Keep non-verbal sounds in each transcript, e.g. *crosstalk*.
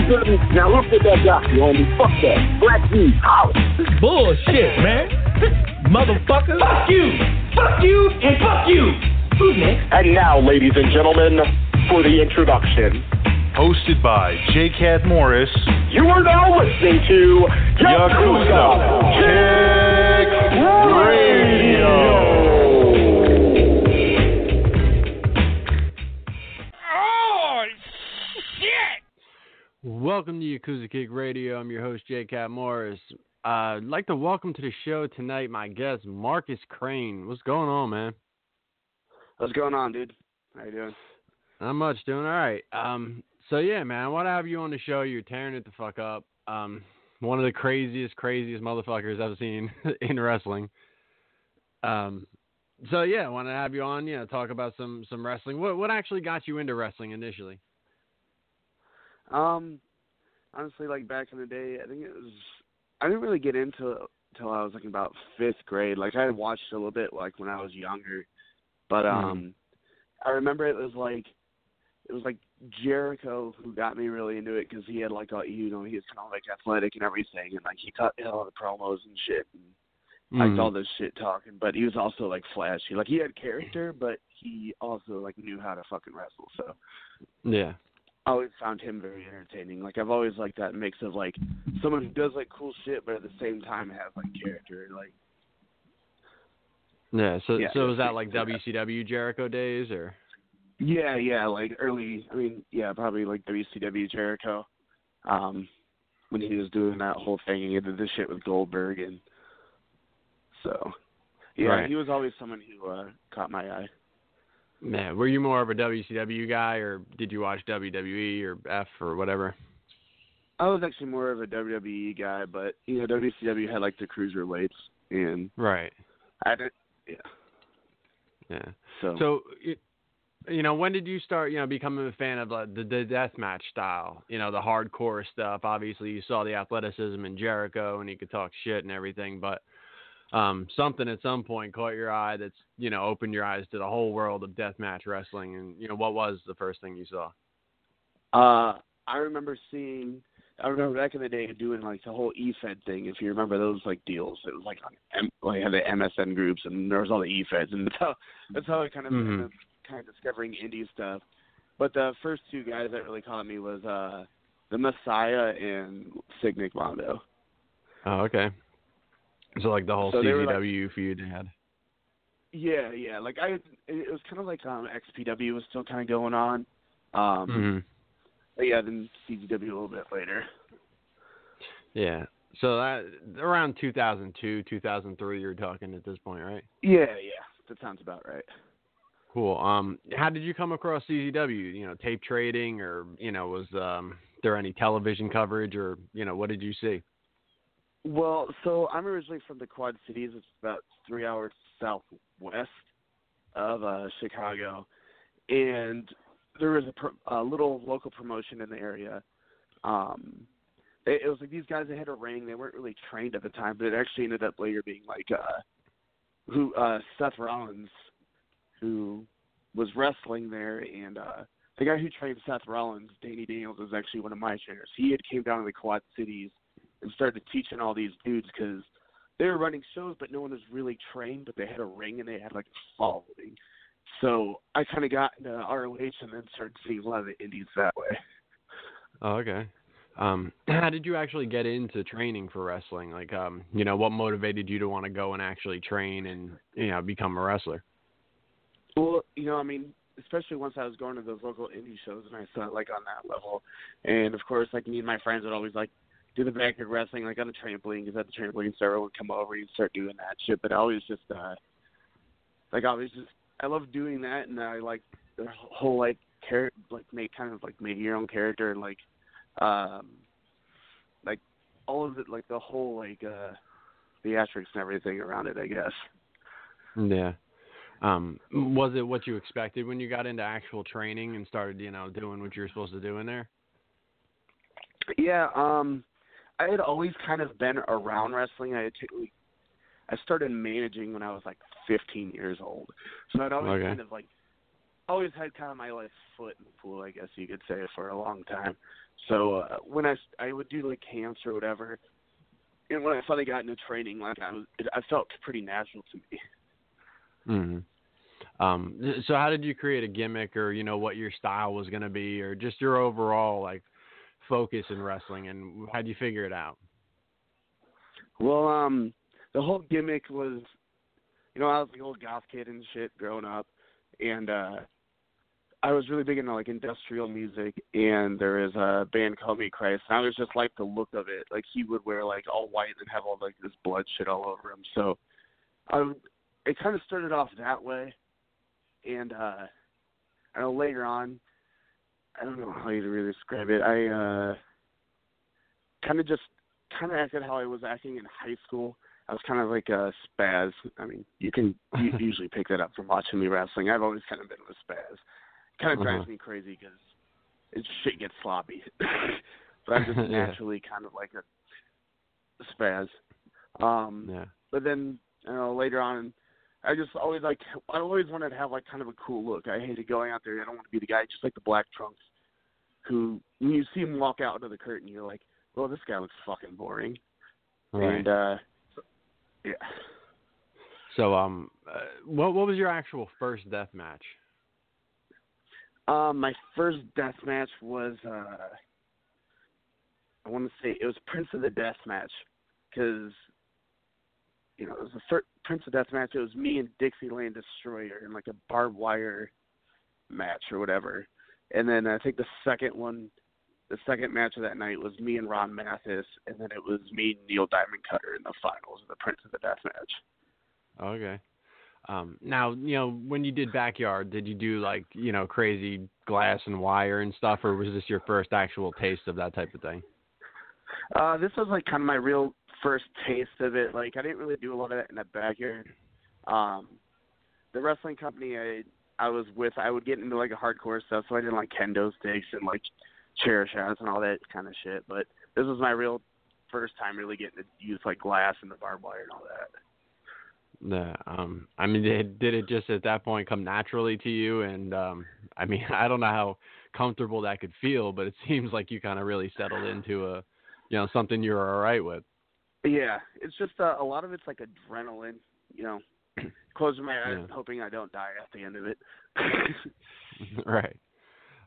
you didn't. Now look at that guy, you homie. Fuck that. Black D, holla. Bullshit, man. Motherfucker. Fuck you. Fuck you and fuck you. Who's next? And now, ladies and gentlemen, for the introduction. Hosted by J. Cat Morris. You are now listening to Yakuza Kick Welcome to Yakuza Kick Radio. I'm your host, J. Cat Morris. Uh, I'd like to welcome to the show tonight my guest, Markus Crane. What's going on, man? What's going on, dude? How you doing? Not much, doing all right. Um, so yeah, man, I want to have you on the show. You're tearing it the fuck up. Um, one of the craziest, craziest motherfuckers I've seen *laughs* in wrestling. Um, so yeah, I want to have you on. Yeah, talk about some some wrestling. What what actually got you into wrestling initially? Um, honestly, like back in the day, I think it was. I didn't really get into it until I was like about fifth grade. Like I had watched a little bit like when I was younger, but um, I remember it was like it was like Jericho who got me really into it because he had like a you know he was kind of like athletic and everything, and like he cut all the promos and shit. And liked Mhm. all this shit talking, but he was also like flashy. Like he had character, but he also like knew how to fucking wrestle. So Yeah. I always found him very entertaining. Like I've always liked that mix of like someone who does like cool shit, but at the same time has like character. Like Yeah. So Yeah, so was that like like. WCW Jericho days or? yeah, yeah, like early. I mean, yeah, probably like WCW Jericho. Um, when he was doing that whole thing, and he did this shit with Goldberg, and so yeah, Right. he was always someone who uh, caught my eye. Man, were you more of a WCW guy, or did you watch WWE or F or whatever? I was actually more of a WWE guy, but you know, WCW had like the cruiserweights, and Right. I didn't. Yeah. Yeah. So. So, y- you know, when did you start, you know, becoming a fan of like, the the death match style? You know, the hardcore stuff. Obviously, you saw the athleticism in Jericho, and he could talk shit and everything. But um, something at some point caught your eye that's, you know, opened your eyes to the whole world of death match wrestling. And you know, what was the first thing you saw? Uh, I remember seeing. I remember back in the day doing like the whole EFED thing. If you remember those like deals, it was like on M- like had the MSN groups and there was all the EFEDs, and *laughs* that's how that's how I kind of Mhm. up kind of discovering indie stuff. But the first two guys that really caught me was uh the Messiah and Sick Nick Mondo. Oh, okay. So like the whole So CZW feud had. Yeah, yeah. Like I, it was kind of like um XPW was still kind of going on. Um, Mhm. but yeah, then CZW a little bit later. Yeah. So that around 2002, 2003, you're talking at this point, right? Yeah, yeah. That sounds about right. Cool. Um, how did you come across CZW? You know, tape trading, or you know, was um there any television coverage, or you know, what did you see? Well, so I'm originally from the Quad Cities. It's about three hours southwest of uh, Chicago, and there was a, pro- a little local promotion in the area. Um, it, it was like these guys that had a ring. They weren't really trained at the time, but it actually ended up later being like uh, who uh, Seth Rollins, who was wrestling there, and uh, the guy who trained Seth Rollins, Danny Daniels, was actually one of my trainers. He had came down to the Quad Cities and started teaching all these dudes because they were running shows, but no one was really trained. But they had a ring and they had like a following. So I kind of got into ROH and then started seeing a lot of the indies that way. Oh, okay. Um, *clears throat* how did you actually get into training for wrestling? Like, um, you know, what motivated you to want to go and actually train and you know become a wrestler? Well, you know, I mean, especially once I was going to those local indie shows and I saw it like on that level, and of course, like me and my friends would always like do the backyard wrestling like on the trampoline because at the trampoline, everyone would come over and start doing that shit. But I always just uh, like I always just I love doing that, and I like the whole like character, like make kind of like make your own character and like um like all of it, like the whole like uh theatrics and everything around it, I guess. Yeah. Um, was it what you expected when you got into actual training and started, you know, doing what you were supposed to do in there? Yeah, um I had always kind of been around wrestling. I had typically I started managing when I was like 15 years old. So I'd always Okay. kind of like always had kind of my like foot in the pool, I guess you could say, for a long time. So uh, when I I would do like camps or whatever, and when I finally got into training, like I was, it, I felt pretty natural to me. hmm Um, so how did you create a gimmick, or you know, what your style was going to be, or just your overall like focus in wrestling, and how would you figure it out? Well, um, the whole gimmick was, you know, I was like old goth kid and shit growing up, and uh I was really big into like industrial music, and there is a band called Me Christ. And I was just like the look of it. Like he would wear like all white and have all like this blood shit all over him. So, I it kind of started off that way, and uh I know later on, I don't know how you really describe it. I uh kind of just kind of acted how I was acting in high school. I was kind of like a spaz. I mean, you can you *laughs* usually pick that up from watching me wrestling. I've always kind of been a spaz. Kind of drives Uh-huh. me crazy because it shit gets sloppy. *laughs* but I'm just *laughs* Yeah. naturally kind of like a spaz. Um, Yeah. but then you know later on, I just always like I always wanted to have like kind of a cool look. I hated going out there. I don't want to be the guy just like the black trunks, who when you see him walk out into the curtain, you're like, well, this guy looks fucking boring. Right. And uh, yeah. So, um, uh, what what was your actual first death match? Um, my first death match was uh, I want to say it was Prince of the Death match because you know it was the first Prince of Death match. It was me and Dixieland Destroyer in like a barbed wire match or whatever, and then I think the second one, the second match of that night was me and Ron Mathis, and then it was me and Neil Diamond Cutter in the finals of the Prince of the Death match. Okay. Um, now, you know, when you did backyard, did you do like, you know, crazy glass and wire and stuff, or was this your first actual taste of that type of thing? Uh, this was like kind of my real first taste of it. Like I didn't really do a lot of that in the backyard. Um, the wrestling company I I was with, I would get into like a hardcore stuff, so I didn't like kendo sticks and like chair shots and all that kind of shit. But this was my real first time really getting to use like glass and the barbed wire and all that. Yeah. Um, I mean, did, did it just at that point come naturally to you? And um, I mean, *laughs* I don't know how comfortable that could feel, but it seems like you kind of really settled into a, you know, something you're all right with. Yeah, it's just uh, a lot of it's like adrenaline, you know. *clears throat* Closing my eyes, Yeah. hoping I don't die at the end of it. *laughs* right.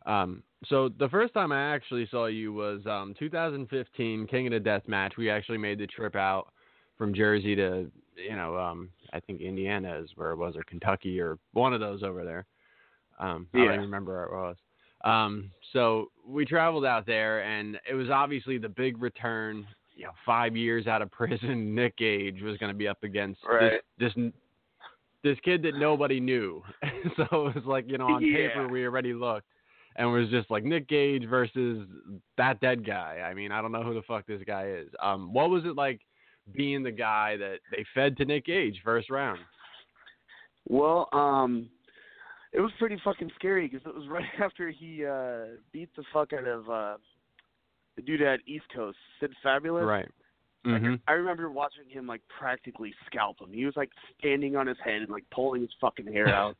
Um, so the first time I actually saw you was um 2015 King of the Death match. We actually made the trip out from Jersey to you know um I think Indiana is where it was or Kentucky or one of those over there. Um I don't even remember where it was. Um so we traveled out there and it was obviously the big return, you know, 5 years out of prison *laughs* Nick Gage was going to be up against Right. this this this kid that nobody knew. *laughs* so it was like, you know, on Yeah. paper we already looked and was just like Nick Gage versus that dead guy. I mean, I don't know who the fuck this guy is. Um, what was it like being the guy that they fed to Nick Gage first round? Well, um, it was pretty fucking scary because it was *laughs* right after he uh beat the fuck out of uh the dude at East Coast, Sid Fabulous. Right. Like, hmm I remember watching him like practically scalp him. He was like standing on his head and like pulling his fucking hair *laughs* out.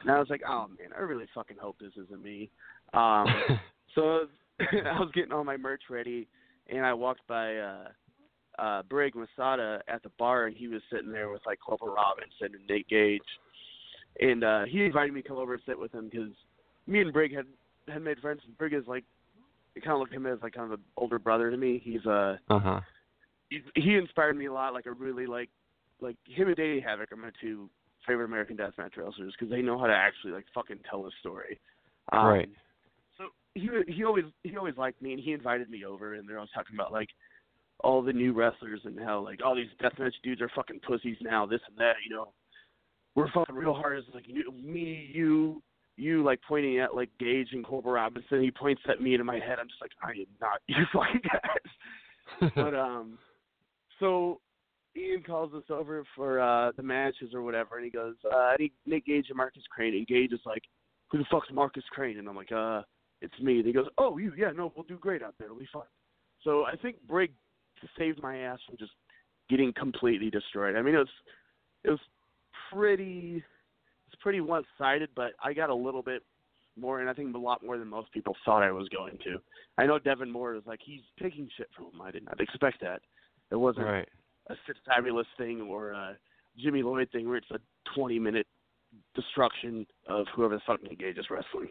and I was like, oh man, I really fucking hope this isn't me. Um, *laughs* so *laughs* I was, getting all my merch ready, and I walked by uh uh Brig Masada at the bar, and he was sitting there with like Corporal Robinson and Nate Gage, and uh he invited me to come over and sit with him because me and Brig had had made friends. And Brig is like, I kind of look at him as like kind of an older brother to me. He's uh Uh huh. he, he inspired me a lot. Like I really like like him and Danny Havoc are my two favorite American Deathmatch wrestlers because they know how to actually like fucking tell a story. Um, Right. So he he always he always liked me and he invited me over and they're always talking about like all the new wrestlers and how like all these deathmatch dudes are fucking pussies now, this and that. You know, we're fucking real hard. It's like you, me, you. You like pointing at like Gage and Corporal Robinson. He points at me and in my head. I'm just like, I am not *laughs* you fucking guys *laughs* but um, so Ian calls us over for uh the matches or whatever, and he goes, uh, I need Nick Gage and Markus Crane. And Gage is like, Who the fuck's Markus Crane? And I'm like, Uh, it's me. And he goes, Oh, you? Yeah, no, we'll do great out there. It'll be fun. So I think Brig saved my ass from just getting completely destroyed. I mean, it was it was pretty pretty one sided, but I got a little bit more, and I think a lot more than most people thought I was going to. I know Devon Moore is like he's taking shit from him. I did not expect that. It wasn't Right. a Fabulous thing or a Jimmy Lloyd thing where it's a 20 minute destruction of whoever the fuck Nick Gage is wrestling.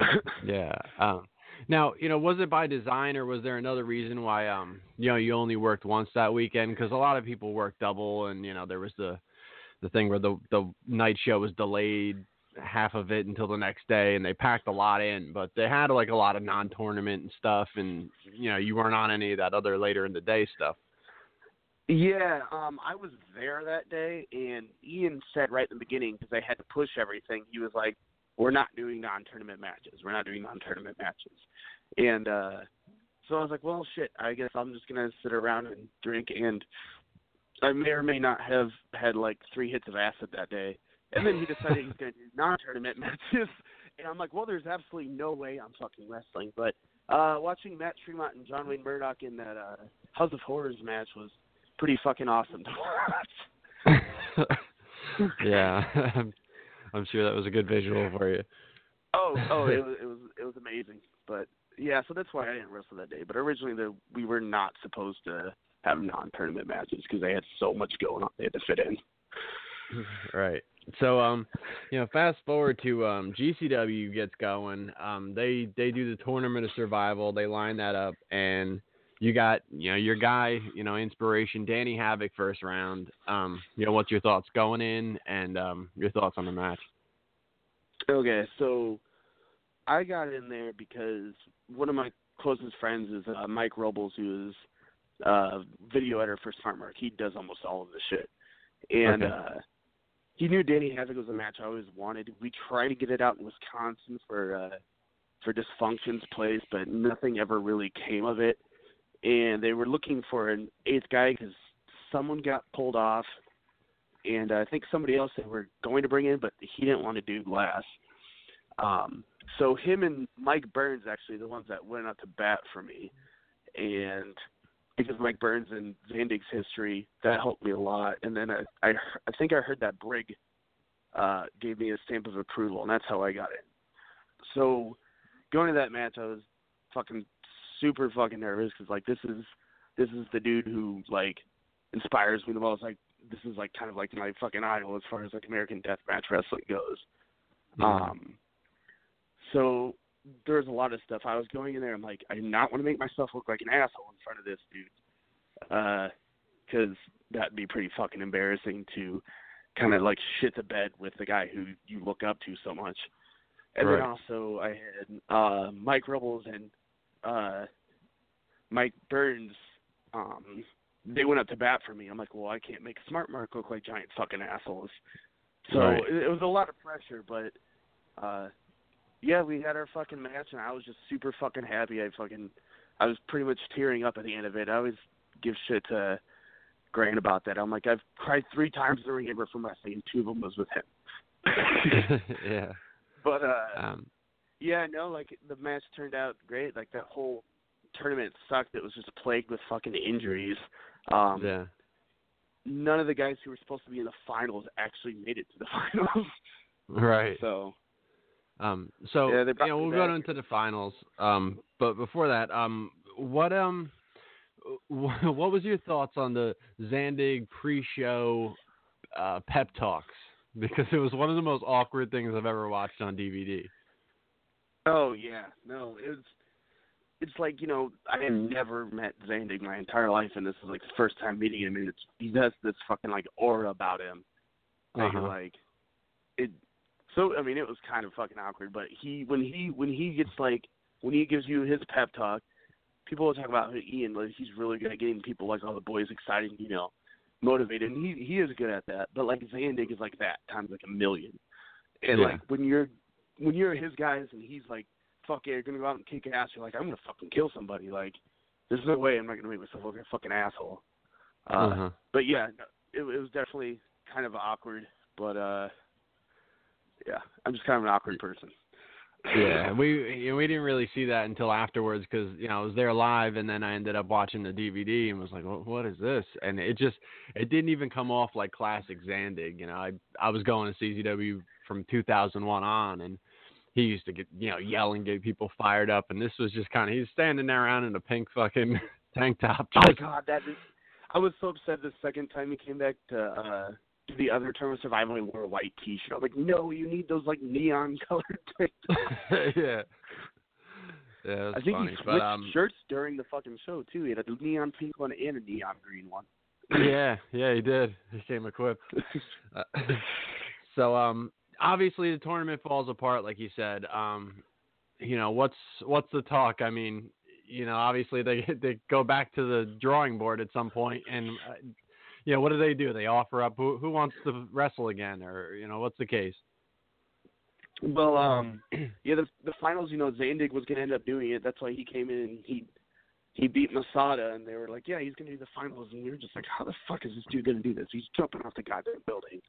*laughs* Yeah. Um, now, you know, was it by design or was there another reason why, um, you know, you only worked once that weekend? Because a lot of people work double, and you know, there was the the thing where the the night show was delayed half of it until the next day, and they packed a lot in. But they had like a lot of non-tournament and stuff, and you know, you weren't on any of that other later in the day stuff. Yeah, um, I was there that day, and Ian said right in the beginning because they had to push everything. He was like, "We're not doing non-tournament matches. We're not doing non-tournament matches," and uh, so I was like, "Well, shit. I guess I'm just gonna sit around and drink." And I may or may not have had like three hits of acid that day. And then he decided he's gonna do *laughs* non-tournament matches, and I'm like, "Well, there's absolutely no way I'm fucking wrestling." But uh, watching Matt Tremont and John Wayne Murdoch in that uh, House of Horrors match was pretty fucking awesome to watch. *laughs* *laughs* yeah, I'm sure that was a good visual for you. Oh, oh, it was it was it was amazing. But yeah, so that's why I didn't wrestle that day. But originally, the, we were not supposed to have non-tournament matches because they had so much going on they had to fit in. *laughs* right. So um, you know, fast forward to um GCW gets going. Um, they they do the tournament of survival. They line that up, and you got you know your guy, you know, inspiration, Danny Havoc, first round. Um, you know, what's your thoughts going in, and um, your thoughts on the match? Okay, so I got in there because one of my closest friends is uh, Mike Robles, who is uh, video editor for Smart Mark. He does almost all of the shit, and Okay. uh, he knew Danny Havoc was a match I always wanted. We tried to get it out in Wisconsin for uh, for Dysfunction's place, but nothing ever really came of it. And they were looking for an eighth guy because someone got pulled off, and I think somebody else they were going to bring in, but he didn't want to do glass. Um, so him and Mike Burns actually the ones that went out to bat for me, and because Mike Burns and Van Zandig's history, that helped me a lot. And then I I, I think I heard that Brig uh, gave me a stamp of approval, and that's how I got it. So going to that match, I was fucking super fucking nervous because like this is this is the dude who like inspires me the most. Like this is like kind of like my fucking idol as far as like American Deathmatch wrestling goes. Mhm. Um, so there was a lot of stuff. I was going in there. I'm like, I do not want to make myself look like an asshole in front of this dude, because that'd be pretty fucking embarrassing to kind of like shit the bed with the guy who you look up to so much. And Right. then also I had uh Mike Robles and uh Mike Burns um they went up to bat for me. I'm like, well, I can't make Smart Mark look like giant fucking assholes. So Right. it, it was a lot of pressure, but uh yeah, we had our fucking match and I was just super fucking happy. I fucking I was pretty much tearing up at the end of it. I always give shit to Grant about that. I'm like, I've cried three times in the ring ever from wrestling, and two of them was with him. *laughs* *laughs* yeah. But uh Um, yeah, no, like the match turned out great. Like that whole tournament sucked. It was just plagued with fucking injuries. Um yeah. none of the guys who were supposed to be in the finals actually made it to the *laughs* finals. Right. So Um, so Yeah, you know, we'll go into the finals. Um, but before that, um, what um, wh- *laughs* what was your thoughts on the Zandig pre-show uh, pep talks? Because it was one of the most awkward things I've ever watched on DVD. Oh yeah, no, it's it's like you know I had never met Zandig my entire life, and this is like the first time meeting him, and it's he has this fucking like aura about him. Uh-huh. like it. So I mean, it was kind of fucking awkward, but he when he when he gets like when he gives you his pep talk, people will talk about Ian like he's really good at getting people like all the boys excited, you know, motivated, and he he is good at that. But like Zandig is like that times like a million, and Yeah. like when you're when you're his guys and he's like, fuck yeah, you're gonna go out and kick ass. You're like, I'm gonna fucking kill somebody. Like, there's no way I'm not gonna make myself look like a fucking asshole. Uh, Uh-huh. But yeah, it, it was definitely kind of awkward. But uh, yeah, I'm just kind of an awkward person. Yeah, *laughs* we you know, we didn't really see that until afterwards because you know I was there live, and then I ended up watching the DVD and was like, "What, what is this?" And it just it didn't even come off like classic Zandig. You know, I I was going to CZW from 2001 on, and he used to get you know yell and get people fired up, and this was just kind of he's standing there around in a pink fucking *laughs* tank top. Oh Just, God, that is. I was so upset the second time he came back to uh to the other term of survival. He wore a white T-shirt. I was like, no, you need those like neon *laughs* colored things. *laughs* yeah. Yeah, I think funny, he switched but um, shirts during the fucking show too. He had a neon pink one and a neon green one. yeah, yeah, he did. He came equipped. *laughs* Uh, so um obviously the tournament falls apart like you said. Um you know, what's what's the talk? I mean, you know, obviously they they go back to the drawing board at some point and know, what do they do? They offer up who who wants to wrestle again or you know, what's the case? Well, um, *clears throat* yeah, the the finals. You know, Zandig was gonna end up doing it. That's why he came in and he he beat Masada, and they were like, yeah, he's gonna do the finals, and we were just like, how the fuck is this dude gonna do this? He's jumping off the goddamn building.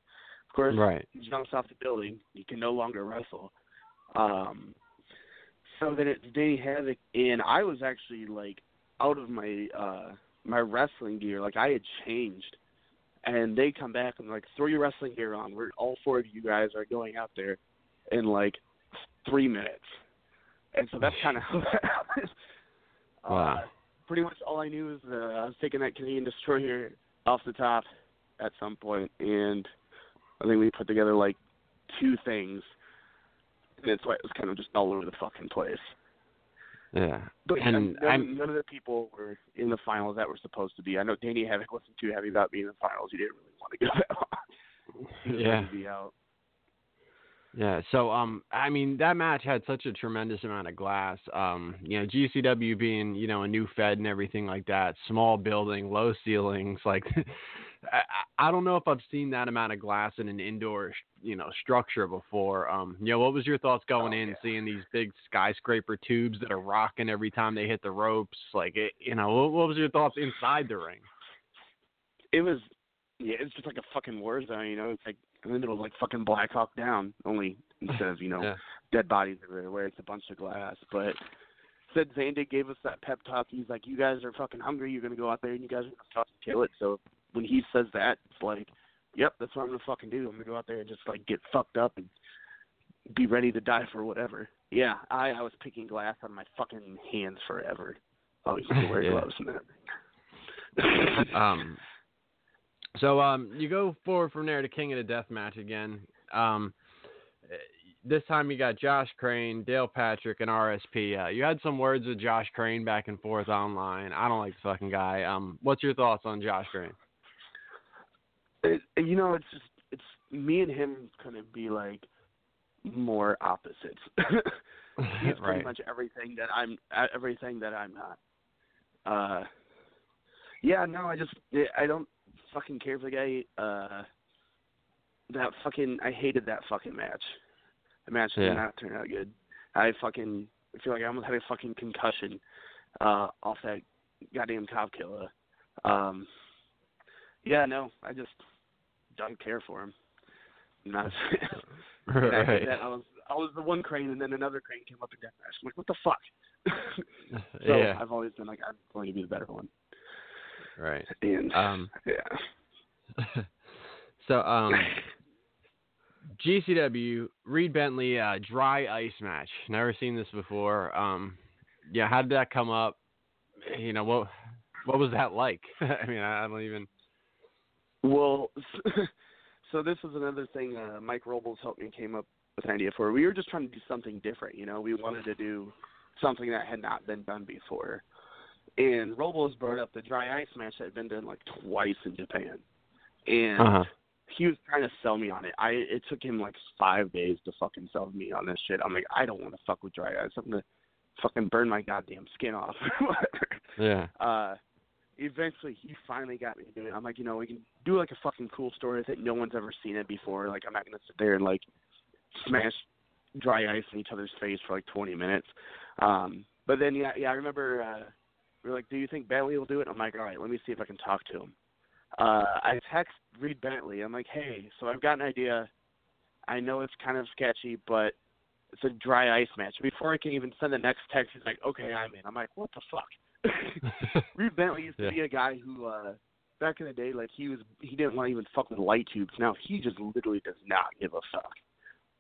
Of course, Right. he jumps off the building. He can no longer wrestle. Um, so then it's Danny Havoc, and I was actually like out of my uh my wrestling gear. Like I had changed, and they come back and like throw your wrestling gear on. We're all four of you guys are going out there in like three minutes, and so that's kind of how that happened. *laughs* Wow. Uh, pretty much all I knew is uh, I was taking that Canadian destroyer off the top at some point, and I think we put together like two things, and that's why it was kind of just all over the fucking place. Yeah. But and none, I'm none of the people were in the finals that were supposed to be. I know Danny Havoc wasn't too happy about being in the finals. He didn't really want to go that. *laughs* He Yeah. to be out. Yeah, so um I mean that match had such a tremendous amount of glass. Um, you know, GCW being, you know, a new fed and everything like that, small building, low ceilings, like *laughs* I, I don't know if I've seen that amount of glass in an indoor, you know, structure before. Um, you know, what was your thoughts going Oh, in, yeah. seeing these big skyscraper tubes that are rocking every time they hit the ropes? Like, it, you know, what, what was your thoughts inside the ring? It was, yeah, it's just like a fucking war zone. You know, it's like in the middle of like fucking Black Hawk Down, only instead of you know *laughs* Yeah. dead bodies everywhere, it's a bunch of glass. But said Zandig gave us that pep talk. He's like, you guys are fucking hungry. You're gonna go out there and you guys are gonna fucking kill it. So when he says that, it's like, yep, that's what I'm gonna fucking do. I'm gonna go out there and just like get fucked up and be ready to die for whatever. Yeah, I I was picking glass on my fucking hands forever. Oh, you can wear *laughs* gloves and everything. um, so um, you go forward from there to King of the Death match again. Um, this time you got Josh Crane, Dale Patrick, and RSP. Uh, you had some words with Josh Crane back and forth online. I don't like the fucking guy. Um, what's your thoughts on Josh Crane? It, you know, it's just it's me and him couldn't be like more opposites. *laughs* He's right. pretty much everything that I'm everything that I'm not. Uh, yeah, no, I just I don't fucking care for the guy. Uh, that fucking I hated that fucking match. The match did Yeah. not turn out good. I fucking I feel like I almost had a fucking concussion uh off that goddamn cop killer. Um yeah, no, I just don't care for him. I'm not *laughs* *laughs* and I, that I was I was the one crane and then another crane came up in deathmatch. I'm like, what the fuck? *laughs* so yeah. I've always been like I'm going to be the better one. Right. And Um. yeah. *laughs* so um. *laughs* GCW Reed Bentley uh, dry ice match. Never seen this before. Um, yeah, how did that come up? You know what? What was that like? *laughs* I mean, I don't even. Well, so this is another thing uh, Mike Robles helped me came up with an idea for. We were just trying to do something different, you know. We wanted to do something that had not been done before. And Robles brought up the dry ice match that had been done like twice in Japan. And Uh-huh. he was trying to sell me on it. I it took him like five days to fucking sell me on this shit. I'm like, I don't want to fuck with dry ice. I'm gonna fucking burn my goddamn skin off. *laughs* Yeah. uh eventually he finally got me to do it. I'm like, you know, we can do like a fucking cool story with it. No one's ever seen it before. Like I'm not gonna sit there and like smash dry ice in each other's face for like twenty minutes. Um but then yeah yeah, I remember uh we were like, Do you think Bentley will do it? I'm like, All right, let me see if I can talk to him. Uh I text Reed Bentley, I'm like, Hey, so I've got an idea. I know it's kind of sketchy, but it's a dry ice match. Before I can even send the next text, he's like, "Okay, I'm in." I'm like, "What the fuck?" *laughs* *laughs* Reed Bentley used to Yeah. be a guy who, uh, back in the day, like he was, he didn't want to even fuck with light tubes. Now he just literally does not give a fuck.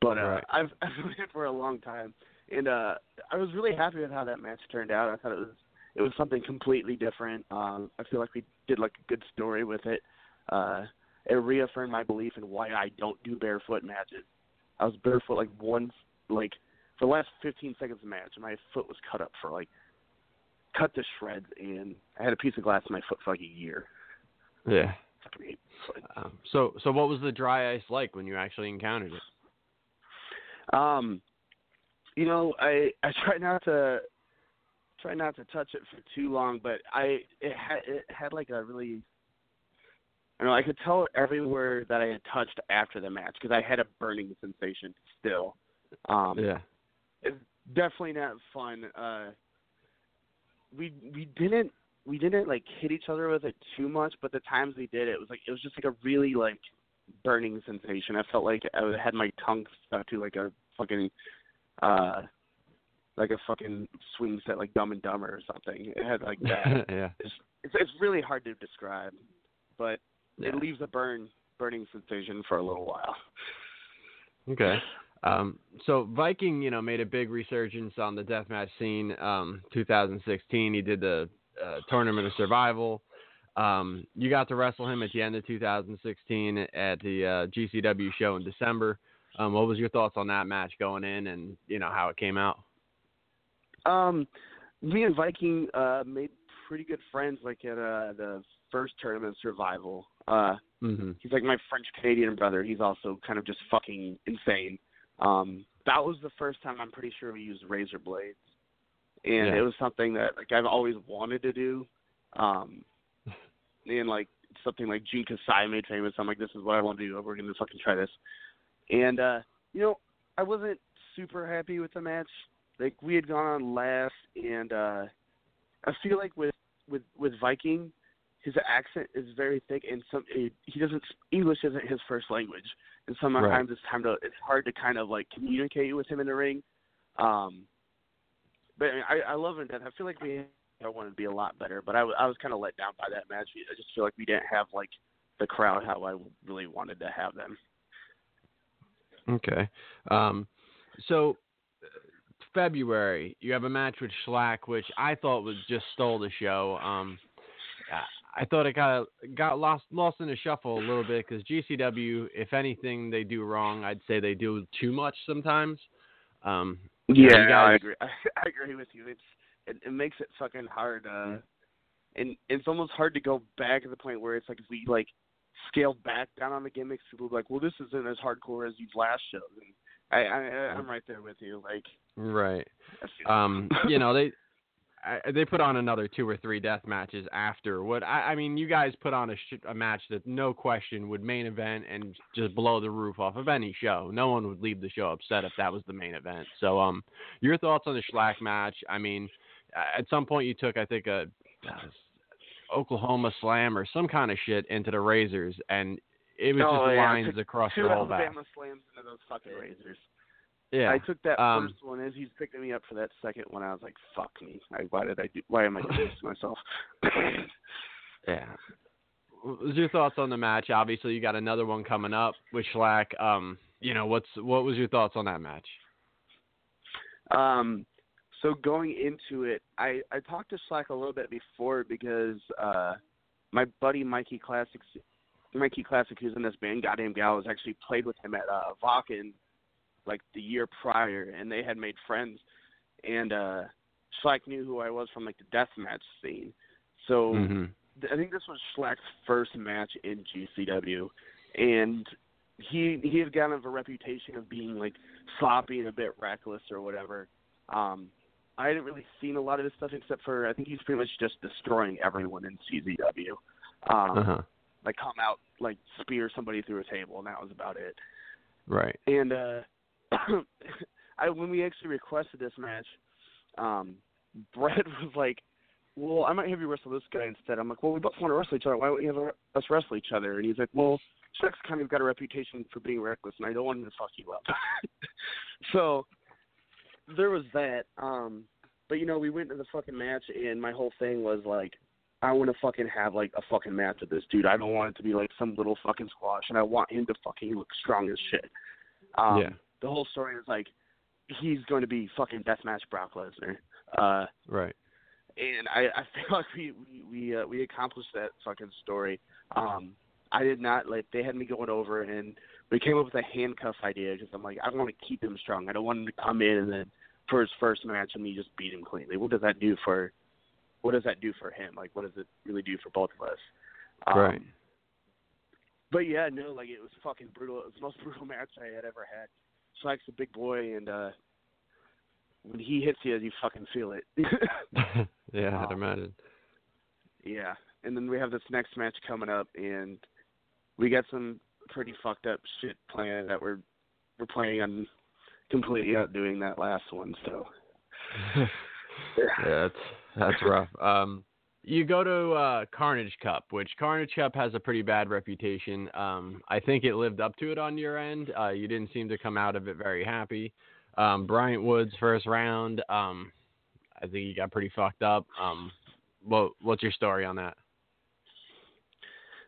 But uh, Right. I've *laughs* I've known him for a long time, and uh, I was really happy with how that match turned out. I thought it was it was something completely different. Um, I feel like we did like a good story with it. Uh, it reaffirmed my belief in why I don't do barefoot matches. I was barefoot like one like for the last 15 seconds of the match, and my foot was cut up for like cut to shreds, and I had a piece of glass in my foot for like a year. Yeah. Fucking hate foot. Um, so so what was the dry ice like when you actually encountered it? Um, you know, I I try not to try not to touch it for too long, but I it had it had like a really I don't know I could tell everywhere that I had touched after the match because I had a burning sensation still. Um, Yeah. it's definitely not fun. Uh, we we didn't we didn't like hit each other with it too much, but the times we did, it was like it was just like a really like burning sensation. I felt like I had my tongue stuck to like a fucking uh like a fucking swing set like Dumb and Dumber or something. It had like *laughs* that. yeah. it's, it's it's really hard to describe, but Yeah. it leaves a burn burning sensation for a little while. Okay. Um, so Viking, you know, made a big resurgence on the deathmatch scene. Um, 2016, he did the uh, tournament of survival. Um, you got to wrestle him at the end of 2016 at the uh, GCW show in December. Um, what was your thoughts on that match going in, and you know how it came out? Um, me and Viking uh made pretty good friends like at uh the first tournament survival. Uh Mm-hmm. he's like my French Canadian brother. He's also kind of just fucking insane. Um that was the first time I'm pretty sure we used razor blades. And Yeah. it was something that like I've always wanted to do. Um *laughs* and like something like Jun Kasai made famous. I'm like, this is what I want to do. We're gonna fucking try this. And uh, you know, I wasn't super happy with the match. Like we had gone on last, and uh, I feel like with with with Viking, his accent is very thick, and some it, he doesn't English isn't his first language, and sometimes Right. it's time to it's hard to kind of like communicate with him in the ring. Um, but I, mean, I, I love him. I feel like we I wanted to be a lot better, but I, w- I was kind of let down by that match. I just feel like we didn't have like the crowd how I really wanted to have them. Okay. Um, so February, you have a match with Shlak, which I thought was just stole the show. Um, I thought it got got lost lost in the shuffle a little bit because GCW, if anything they do wrong, I'd say they do too much sometimes. Um, yeah, guys, I agree. I, *laughs* I agree with you. It's it, it makes it fucking hard. Uh, and it's almost hard to go back to the point where it's like if we like scaled back down on the gimmicks, people be like, well, this isn't as hardcore as these last shows. And I, I I'm right there with you. Like, right. Um, *laughs* you know they I, they put on another two or three death matches after. What I, I mean, you guys put on a, sh- a match that no question would main event and just blow the roof off of any show. No one would leave the show upset if that was the main event. So, um, your thoughts on the Shlak match? I mean, at some point you took, I think, a uh, Oklahoma Slam or some kind of shit into the Razors, and it was oh, just yeah, lines across two the whole Alabama back. slams into those fucking razors. Yeah, I took that um, first one as he's picking me up for that second one. I was like, "Fuck me! I, why did I do? Why am I doing this to myself?" *laughs* Yeah. What was your thoughts on the match? Obviously, you got another one coming up with Shlak. Um, you know, what's what was your thoughts on that match? Um, so going into it, I I talked to Shlak a little bit before because uh, my buddy Mikey Classics, Mikey Classic, who's in this band, Goddamn Gal, Gallows, actually played with him at uh, Vakken like the year prior, and they had made friends. And uh, Shlak knew who I was from like the deathmatch scene, so Mhm. th- I think this was Shlak's first match in GCW, and he he had kind of a reputation of being like sloppy and a bit reckless or whatever. Um, I hadn't really seen a lot of his stuff except for I think he's pretty much just destroying everyone in CZW. Um, Uh-huh. Like come out, like spear somebody through a table, and that was about it. Right. And uh, *coughs* I when we actually requested this match, um, Brett *laughs* was like, "Well, I might have you wrestle this guy instead." I'm like, "Well, we both want to wrestle each other. Why don't you have us wrestle each other?" And he's like, "Well, Chuck's kind of got a reputation for being reckless, and I don't want him to fuck you up." *laughs* so there was that. Um, but you know, we went to the fucking match, and my whole thing was like, I want to fucking have like a fucking match with this dude. I don't want it to be like some little fucking squash, and I want him to fucking look strong as shit. Um, Yeah. The whole story is like he's going to be fucking deathmatch Brock Lesnar. Uh, Right. and I, I *laughs* feel like we we we, uh, we accomplished that fucking story. Um, I did not like they had me going over and we came up with a handcuff idea because I'm like I want to keep him strong. I don't want him to come in and then for his first match and me just beat him cleanly. What does that do for what does that do for him? Like what does it really do for both of us? Um, right. But yeah, no, like it was fucking brutal. It was the most *laughs* brutal match I had ever had. Shlak's a big boy and uh when he hits you you fucking feel it. *laughs* *laughs* yeah, I'd Um, imagine. Yeah, and then we have this next match coming up, and we got some pretty fucked up shit planned that we're we're planning on completely outdoing that last one. So yeah, that's that's rough. Um, you go to uh, Carnage Cup, which Carnage Cup has a pretty bad reputation. Um, I think it lived up to it on your end. Uh, you didn't seem to come out of it very happy. Um, Bryant Woods first round. Um, I think he got pretty fucked up. Um, what what's your story on that?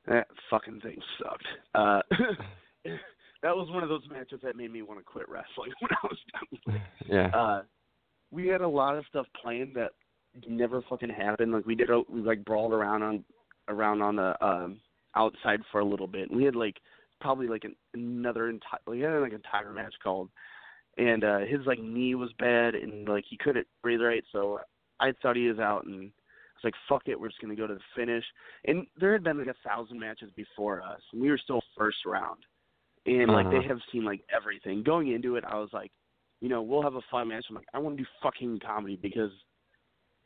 that fucking thing sucked. Uh, *laughs* that was one of those matches that made me want to quit wrestling *laughs* when I was done. *laughs* Yeah. Uh, we had a lot of stuff planned that never fucking happened. Like we did, a, we like brawled around on around on the um outside for a little bit. We had like probably like an, another entire we had like an entire match called, and uh his like knee was bad and like he couldn't breathe right. So I thought he was out, and I was like, "Fuck it, we're just gonna go to the finish." And there had been like a thousand matches before us, and we were still first round, and like Uh-huh. they have seen like everything. Going into it, I was like you know, we'll have a fun match. I'm like, I want to do fucking comedy because,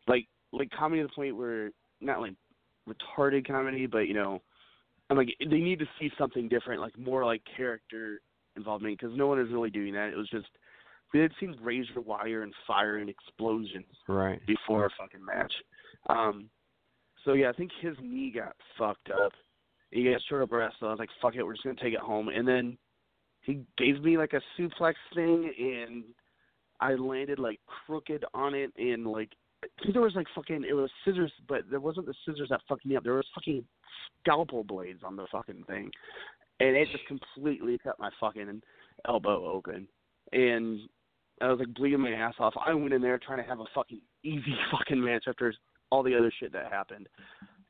like, like comedy to the point where not like retarded comedy, but you know, I'm like, they need to see something different, like more like character involvement because no one is really doing that. It was just we had seen razor wire and fire and explosions Right. before a fucking match. Um, so yeah, I think his knee got fucked up. He got short up so I was like, fuck it, we're just gonna take it home. And then he gave me like a suplex thing, and I landed like crooked on it, and like there was like fucking it was scissors, but there wasn't the scissors that fucked me up. There was fucking scalpel blades on the fucking thing, and it just completely cut my fucking elbow open. And I was like bleeding my ass off. I went in there trying to have a fucking easy *laughs* fucking match after all the other shit that happened.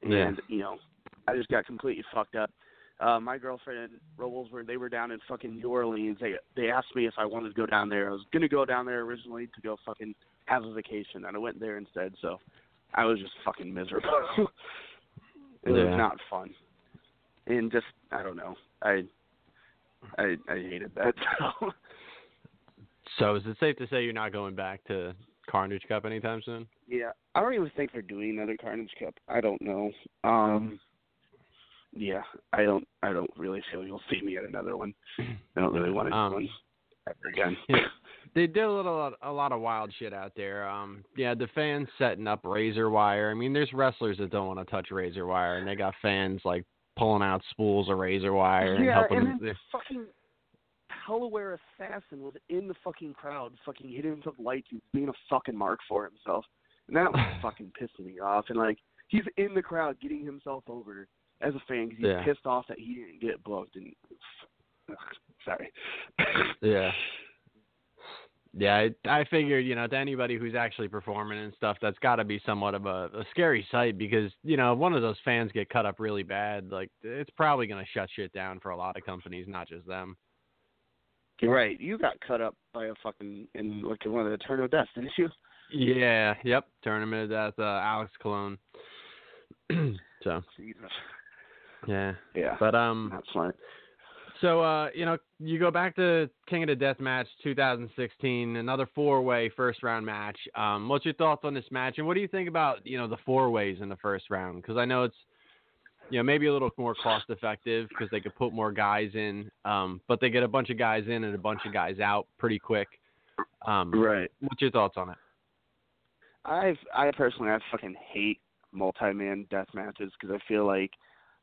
and Yeah. you know, I just got completely fucked up. Uh, my girlfriend and Robles were they were down in fucking New Orleans. They they asked me if I wanted to go down there. I was gonna go down there originally to go fucking have a vacation, and I went there instead. So I was just fucking miserable. *laughs* it Yeah. was not fun, and just I don't know. I I I hated that. *laughs* So. So is it safe to say you're not going back to Carnage Cup anytime soon? Yeah, I don't even think they're doing another Carnage Cup. I don't know. Um, yeah, I don't. I don't really feel you'll see me at another one. I don't really want to do Um, one ever again. Yeah. They did a little, a lot of wild shit out there. Um, yeah, the fans setting up razor wire. I mean, there's wrestlers that don't want to touch razor wire, and they got fans like pulling out spools of razor wire and yeah, helping. and then fucking Hellaware assassin was in the fucking crowd, fucking hitting himself with lights and being a fucking mark for himself, and that was *sighs* fucking pissing me off. And like he's in the crowd getting himself over as a fan because he's Yeah. pissed off that he didn't get booked. And ugh, *sighs* sorry. Yeah. *laughs* Yeah, I, I figured, you know, to anybody who's actually performing and stuff, that's got to be somewhat of a, a scary sight because, you know, if one of those fans get cut up really bad, like it's probably going to shut shit down for a lot of companies, not just them. You're right. You got cut up by a fucking in like one of the Turn of Death, didn't you? Yeah, yep. Tournament of Death, uh, Alex Colon. *clears throat* so, Jesus. yeah. Yeah. But, um, That's fine. So, uh, you know, you go back to King of the Death match 2016, another four-way first-round match. Um, what's your thoughts on this match, and what do you think about you know the four ways in the first round? Because I know it's you know maybe a little more cost-effective because they could put more guys in, um, but they get a bunch of guys in and a bunch of guys out pretty quick. Um, Right. What's your thoughts on it? I've I personally I fucking hate multi-man death matches because I feel like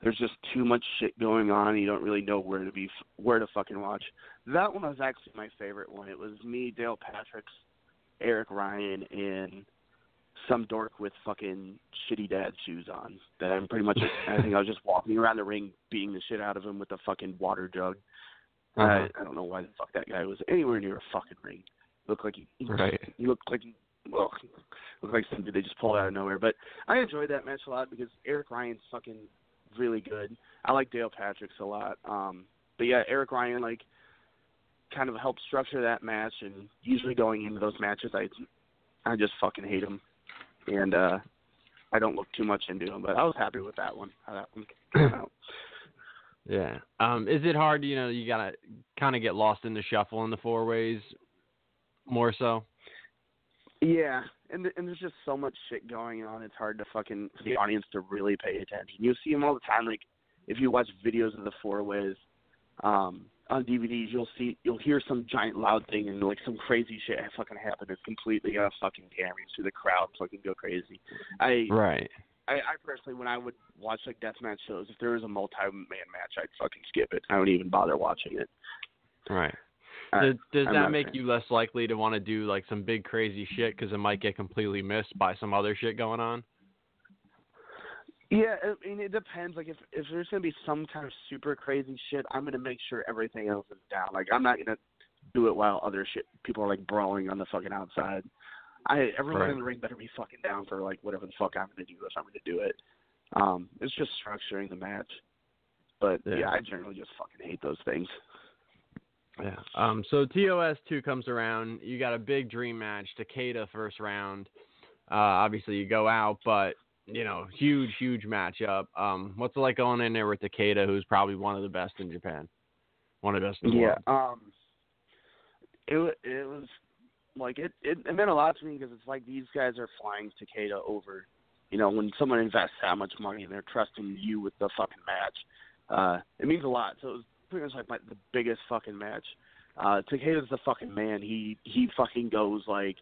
there's just too much shit going on. And you don't really know where to be where to fucking watch. That one was actually my favorite one. It was me, Dale Patricks, Eric Ryan, and some dork with fucking shitty dad shoes on. That I'm pretty much. I think I was just walking around the ring, beating the shit out of him with a fucking water jug. Uh-huh. I, I don't know why the fuck that guy was anywhere near a fucking ring. Looked like he, he Right. he looked like he, well, looked like something they just pulled out of nowhere. But I enjoyed that match a lot because Eric Ryan's fucking really good. I like Dale Patricks a lot. Um, but yeah, Eric Ryan like kind of helped structure that match, and usually going into those matches, I I just fucking hate him, and uh, I don't look too much into him. But I was happy with that one. How that one came out. Yeah. Um, is it hard? You know, you gotta kind of get lost in the shuffle in the four ways, more so. Yeah, and and there's just so much shit going on. It's hard to fucking for the audience to really pay attention. You see them all the time. Like if you watch videos of the four ways um, on DVDs, you'll see you'll hear some giant loud thing and like some crazy shit fucking happen. It's completely off fucking camera. You see the crowd fucking go crazy. I Right. I, I personally, when I would watch like deathmatch shows, if there was a multi-man match, I'd fucking skip it. I wouldn't even bother watching it. Right. Does, does that make you less likely to want to do like some big crazy shit because it might get completely missed by some other shit going on? Yeah, I mean it depends. Like if if there's gonna be some kind of super crazy shit, I'm gonna make sure everything else is down. Like I'm not gonna do it while other shit people are like brawling on the fucking outside. I everyone Right. in the ring better be fucking down for like whatever the fuck I'm gonna do if I'm gonna do it. Um, it's just structuring the match. But Yeah. yeah, I generally just fucking hate those things. Yeah. Um. So TOS two comes around. You got a big dream match. Takeda first round. Uh. Obviously you go out, but you know, huge, huge matchup. Um. What's it like going in there with Takeda, who's probably one of the best in Japan, one of the best in the Yeah. world. Um. It it was like it, it it meant a lot to me because it's like these guys are flying Takeda over. You know, when someone invests that much money and they're trusting you with the fucking match, uh, it means a lot. So it was pretty much like my, the biggest fucking match. Uh, Takeda's the fucking man. He he fucking goes like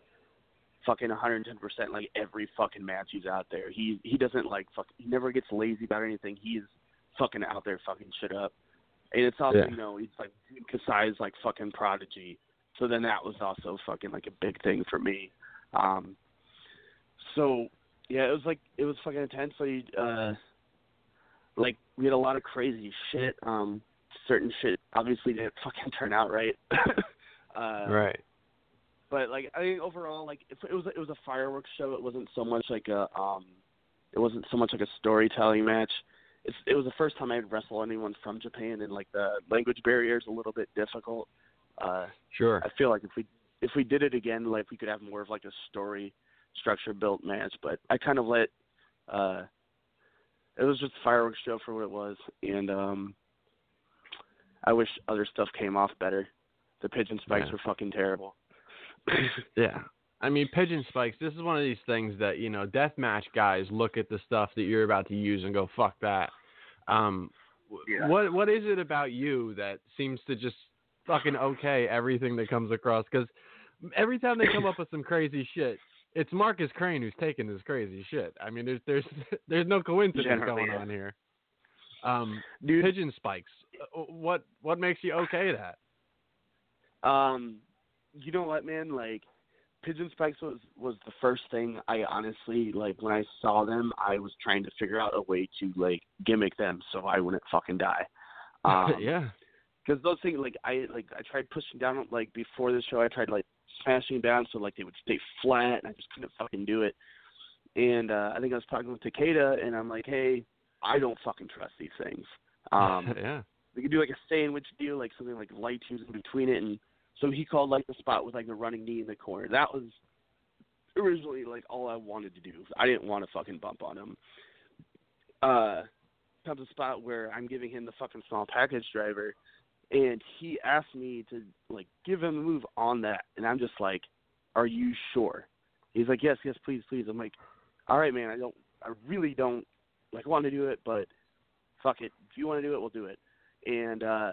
fucking 110 percent like every fucking match he's out there. He he doesn't like fuck. He never gets lazy about anything. He's fucking out there fucking shit up. And it's also Yeah. you know he's like Kasai's like fucking prodigy. So then that was also fucking like a big thing for me. Um, so yeah, it was like it was fucking intensely. Uh, like we had a lot of crazy shit. Um, certain shit obviously didn't fucking turn out right. *laughs* uh, Right. but like I think overall, like it, it was it was a fireworks show. It wasn't so much like a um, it wasn't so much like a storytelling match. It's it was the first time I'd wrestle anyone from Japan, and like the language barrier is a little bit difficult. Uh, Sure. I feel like if we if we did it again, like we could have more of like a story structure built match. But I kind of let uh, it was just a fireworks show for what it was, and um, I wish other stuff came off better. The pigeon spikes Yeah. were fucking terrible. *laughs* Yeah. I mean, pigeon spikes. This is one of these things that you know, deathmatch guys look at the stuff that you're about to use and go, "Fuck that." Um, Yeah. what what is it about you that seems to just fucking okay everything that comes across? Because every time they come up with some crazy shit, it's Markus Crane who's taking this crazy shit. I mean, there's there's *laughs* there's no coincidence Generally, going yeah. on here. Um, Dude, pigeon spikes. Uh, What what makes you okay that? Um, you know what, man? Like, pigeon spikes was was the first thing I honestly like when I saw them. I was trying to figure out a way to like gimmick them so I wouldn't fucking die. *laughs* Um, yeah. Because those things, like I like I tried pushing down like before the show. I tried like smashing down so like they would stay flat, and I just couldn't fucking do it. And uh, I think I was talking with Takeda, and I'm like, hey, I don't fucking trust these things. *laughs* Um, yeah. We could do like a sandwich deal, like something like light years in between it, and so he called like the spot with like the running knee in the corner. That was originally like all I wanted to do. I didn't want to fucking bump on him. Uh, comes a spot where I'm giving him the fucking small package driver, and he asked me to like give him a move on that, and I'm just like, "Are you sure?" He's like, "Yes, yes, please, please." I'm like, "All right, man. I don't, I really don't like want to do it, but fuck it. If you want to do it, we'll do it." And uh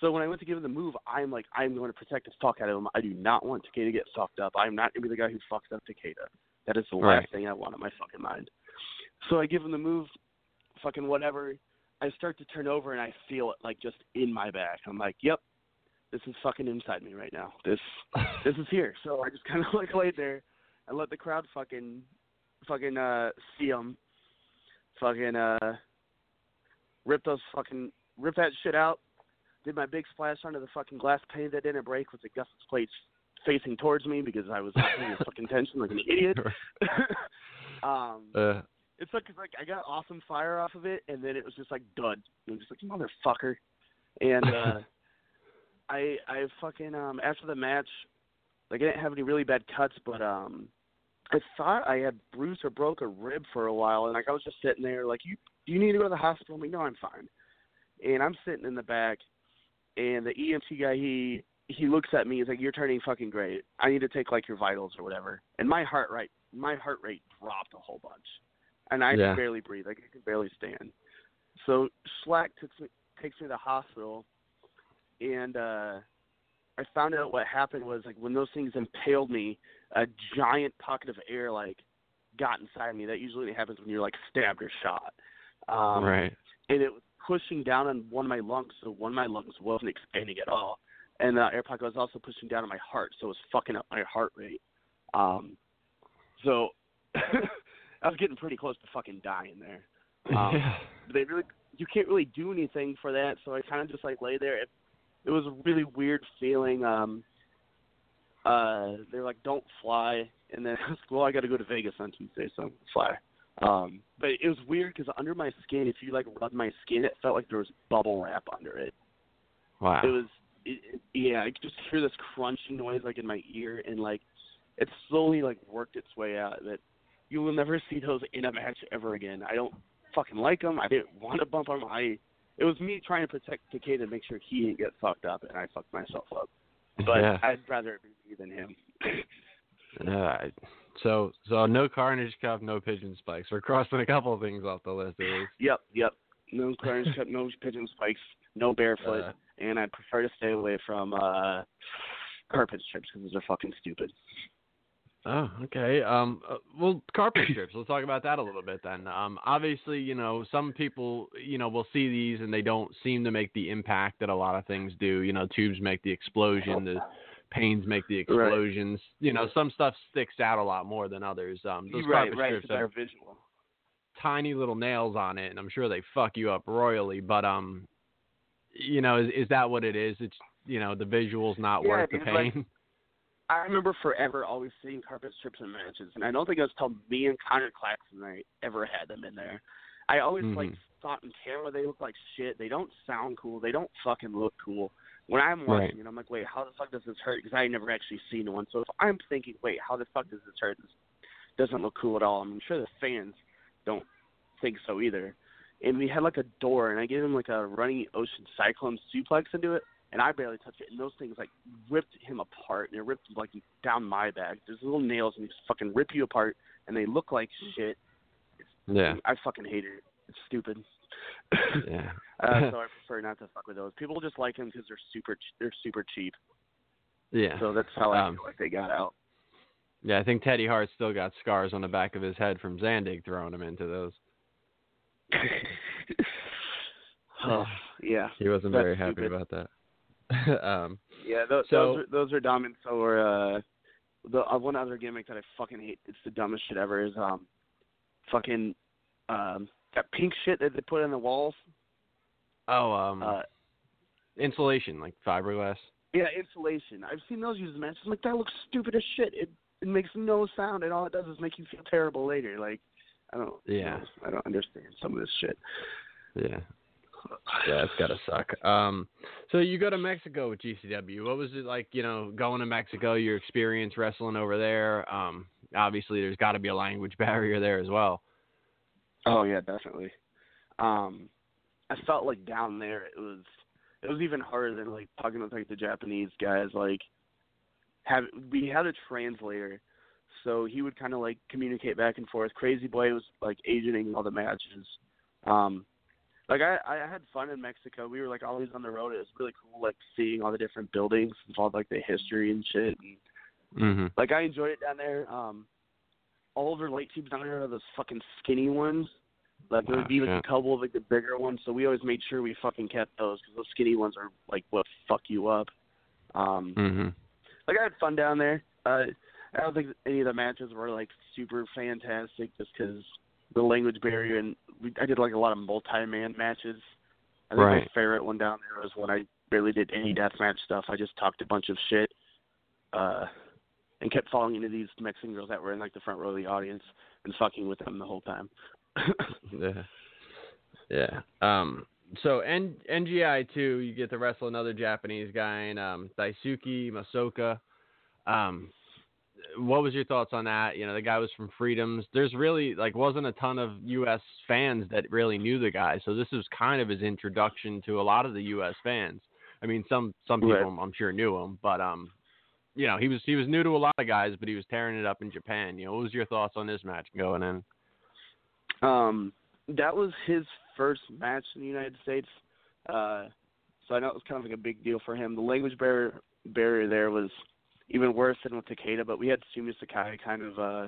so when I went to give him the move, I'm like, I'm going to protect the fuck out of him. I do not want Takeda to get fucked up. I'm not going to be the guy who fucks up Takeda. That is the Right. last thing I want in my fucking mind. So I give him the move, fucking whatever. I start to turn over and I feel it like just in my back. I'm like, yep, this is fucking inside me right now. This *laughs* this is here. So I just kind of *laughs* like laid there and let the crowd fucking fucking uh see him. Fucking uh rip those fucking rip that shit out. Did my big splash onto the fucking glass pane that didn't break with the gusset plates facing towards me because I was paying fucking attention like an *laughs* idiot. *laughs* um, Uh, it's like 'cause, like I got awesome fire off of it, and then it was just like dud. I'm just like motherfucker. And uh, *laughs* I I fucking um after the match, like I didn't have any really bad cuts, but um I thought I had bruised or broke a rib for a while, and like I was just sitting there like you do you need to go to the hospital? I'm like no, I'm fine. And I'm sitting in the back, and the EMT guy he he looks at me. He's like, "You're turning fucking great. I need to take like your vitals or whatever." And my heart rate my heart rate dropped a whole bunch, and I Yeah. could barely breathe. Like I could barely stand. So Shlak takes me takes me to the hospital, and uh I found out what happened was like when those things impaled me, a giant pocket of air like got inside me. That usually happens when you're like stabbed or shot. Um, right. and it was pushing down on one of my lungs, so one of my lungs wasn't expanding at all. And the air pocket was also pushing down on my heart, so it was fucking up my heart rate. Um, so *laughs* I was getting pretty close to fucking dying there. *laughs* Um, yeah. they really, you can't really do anything for that, so I kind of just like lay there. It, it was a really weird feeling. Um, uh, they're like, "Don't fly," and then *laughs* well, I got to go to Vegas on Tuesday, so fly. Um, but it was weird because under my skin, if you like rub my skin, it felt like there was bubble wrap under it. Wow. It was, it, it, yeah, I could just hear this crunching noise like in my ear, and like it slowly like worked its way out. That you will never see those in a match ever again. I don't fucking like them. I didn't want to bump them. I, it was me trying to protect Takeda to make sure he didn't get fucked up, and I fucked myself up. But *laughs* yeah. I'd rather it be me than him. *laughs* Yeah. So so no carnage cup, no pigeon spikes. We're crossing a couple of things off the list at least. Yep, yep. No Carnage Cup, no pigeon spikes, no barefoot, Uh. and I prefer to stay away from uh carpet strips because they're fucking stupid. Oh, okay. Um, uh, well, carpet strips. Let's talk about that a little bit then. Um, obviously, you know, some people, you know, will see these and they don't seem to make the impact that a lot of things do. You know, tubes make the explosion, the panes make the explosions. You know, some stuff sticks out a lot more than others. Um, those right, carpet right. strips It's a better have visual. tiny little nails on it, and I'm sure they fuck you up royally. But um, you know, is is that what it is? It's you know, the visuals not Yeah, worth the dude, like- pain. *laughs* I remember forever always seeing carpet strips in matches, and I don't think it was until me and Connor Claxton I ever had them in there. I always Mhm. like thought in camera they look like shit. They don't sound cool. They don't fucking look cool. When I'm watching Right. it, I'm like, wait, how the fuck does this hurt? Because I never actually seen one. So if I'm thinking, wait, how the fuck does this hurt? This doesn't look cool at all. I'm sure the fans don't think so either. And we had like a door, and I gave him like a running ocean cyclone suplex into it, and I barely touched it. And those things like ripped him apart, and it ripped like down my back. There's little nails, and they just fucking rip you apart, and they look like shit. Yeah. I fucking hate it. It's stupid. Yeah. *laughs* uh, so I *laughs* prefer not to fuck with those. People just like them because they're super. They're super cheap. Yeah. So that's how I Um, feel like they got out. Yeah, I think Teddy Hart still got scars on the back of his head from Zandig throwing him into those. *laughs* oh, yeah. He wasn't very happy stupid. about that. um, Yeah, those, So- those are those are dumb. And so are uh, the uh, one other gimmick that I fucking hate. It's the dumbest shit ever. Is um, fucking um, that pink shit that they put in the walls. oh, um, Uh, insulation, like fiberglass. yeah, insulation. I've seen those used in matches. I'm like that looks stupid as shit. It it makes no sound, and all it does is make you feel terrible later. Like I don't. Yeah. I don't understand some of this shit. Yeah. Yeah, it's gotta suck. Um, so you go to Mexico with GCW. What was it like? You know, going to Mexico, your experience wrestling over there. Um, obviously, there's got to be a language *laughs* barrier there as well. Oh yeah, definitely. Um, I felt like down there it was it was even harder than like talking with like the Japanese guys. Like, have we had a translator, so he would kind of like communicate back and forth. Crazy Boy was like agenting all the matches. Um, like I I had fun in Mexico. We were like always on the road. It was really cool, like seeing all the different buildings, and involved like the history and shit. And Mm-hmm. like I enjoyed it down there. Um, all of our light tubes down there are those fucking skinny ones. Like there would Oh, be like a couple of like the bigger ones, so we always made sure we fucking kept those because those skinny ones are like what fuck you up. Um, Mm-hmm. like I had fun down there. Uh, I don't think any of the matches were like super fantastic just because the language barrier and we, I did like a lot of multi-man matches. I think Right. my favorite one down there was when I barely did any deathmatch stuff. I just talked a bunch of shit, uh, and kept falling into these Mexican girls that were in like the front row of the audience and fucking with them the whole time. *laughs* Yeah. Yeah. Um. So N- NGI two, you get to wrestle another Japanese guy, in, um, Daisuke Masaoka. Um, what was your thoughts on that? You know, the guy was from Freedoms. There's really like wasn't a ton of U.S. fans that really knew the guy, so this was kind of his introduction to a lot of the U.S. fans. I mean, some some people Right. I'm, I'm sure knew him, but um, you know, he was he was new to a lot of guys, but he was tearing it up in Japan. You know, what was your thoughts on this match going in? Um, that was his first match in the United States, uh, so I know it was kind of like a big deal for him. The language barrier barrier there was even worse than with Takeda, but we had Sumie Sakai kind of uh,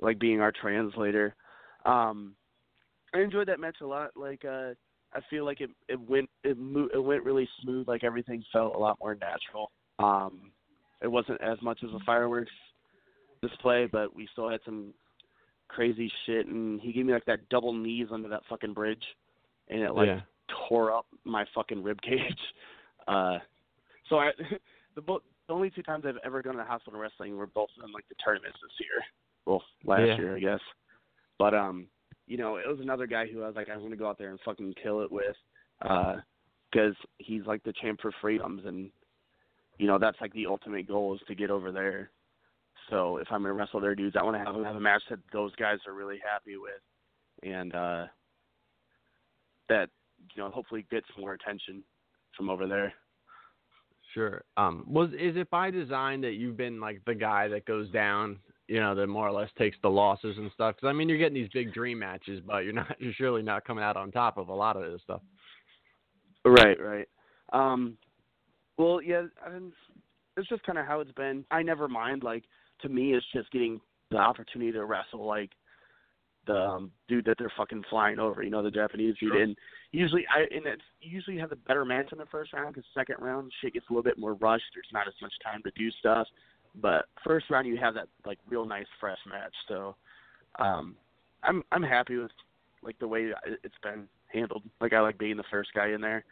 like being our translator. Um, I enjoyed that match a lot. Like uh, I feel like it it went it mo- it went really smooth. Like everything felt a lot more natural. Um, it wasn't as much as a fireworks display, but we still had some crazy shit and he gave me like that double knees under that fucking bridge and it like yeah. tore up my fucking rib cage. *laughs* Uh so I *laughs* the bo- the only two times I've ever gone to the hospital wrestling were both in like the tournaments this year. Well, last Yeah. year I guess. But um you know, it was another guy who I was like, I'm gonna go out there and fucking kill it with, because he's like the champ for freedoms, and you know that's like the ultimate goal is to get over there. So if I'm gonna wrestle their dudes, I want to have them have a match that those guys are really happy with, and uh that you know hopefully gets more attention from over there. Sure. Um, was is it by design that you've been like the guy that goes down, you know, that more or less takes the losses and stuff? Because I mean, you're getting these big dream matches, but you're not, *laughs* you're surely not coming out on top of a lot of this stuff. Right, right. Um, well, yeah, I mean, it's just kind of how it's been. I never mind. Like to me, it's just getting the opportunity to wrestle like the um, dude that they're fucking flying over. You know, the Japanese dude. Sure. And usually, I and it's usually you have a better match in the first round because second round shit gets a little bit more rushed. There's not as much time to do stuff. But first round, you have that like real nice fresh match. So, um, I'm I'm happy with like the way it- it's been handled. Like I like being the first guy in there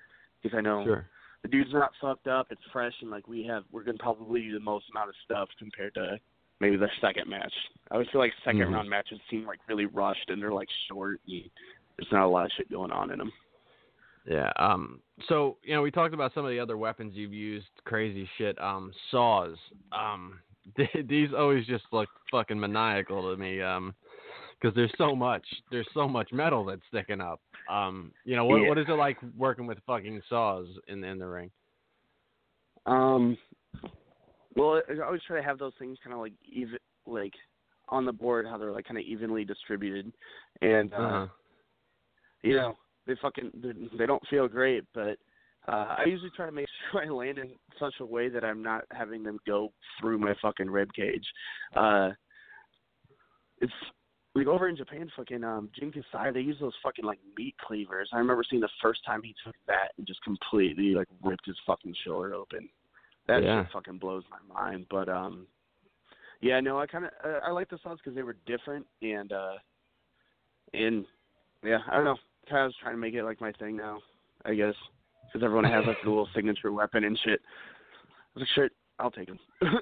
because I know Sure. The dude's not fucked up. It's fresh, and like we have, we're gonna probably do the most amount of stuff compared to maybe the second match. I always feel like 2nd Mhm. round matches seem like really rushed, and they're like short. And there's not a lot of shit going on in them. Yeah. Um. So you know, we talked about some of the other weapons you've used. Crazy shit. Um. Saws. Um. *laughs* These always just look fucking maniacal to me. Um. Because there's so much. There's so much metal that's sticking up. Um. You know what? Yeah. What is it like working with fucking saws in in the ring? Um, well, I always try to have those things kind of like even, like on the board, how they're like kind of evenly distributed, and uh, Uh-huh. you know they fucking they, they don't feel great, but uh, I usually try to make *laughs* sure I land in such a way that I'm not having them go through my fucking rib cage. Uh, it's like over in Japan, fucking um, Jun Kasai, they use those fucking like meat cleavers. I remember seeing the first time he took that and just completely like ripped his fucking shoulder open. That Yeah. shit fucking blows my mind. But um, yeah, no, I kind of uh, I like the songs because they were different and uh, and yeah, I don't know. Kind of trying to make it like my thing now, I guess, because everyone has like a little *laughs* signature weapon and shit. I was like, shit, I'll take them. *laughs*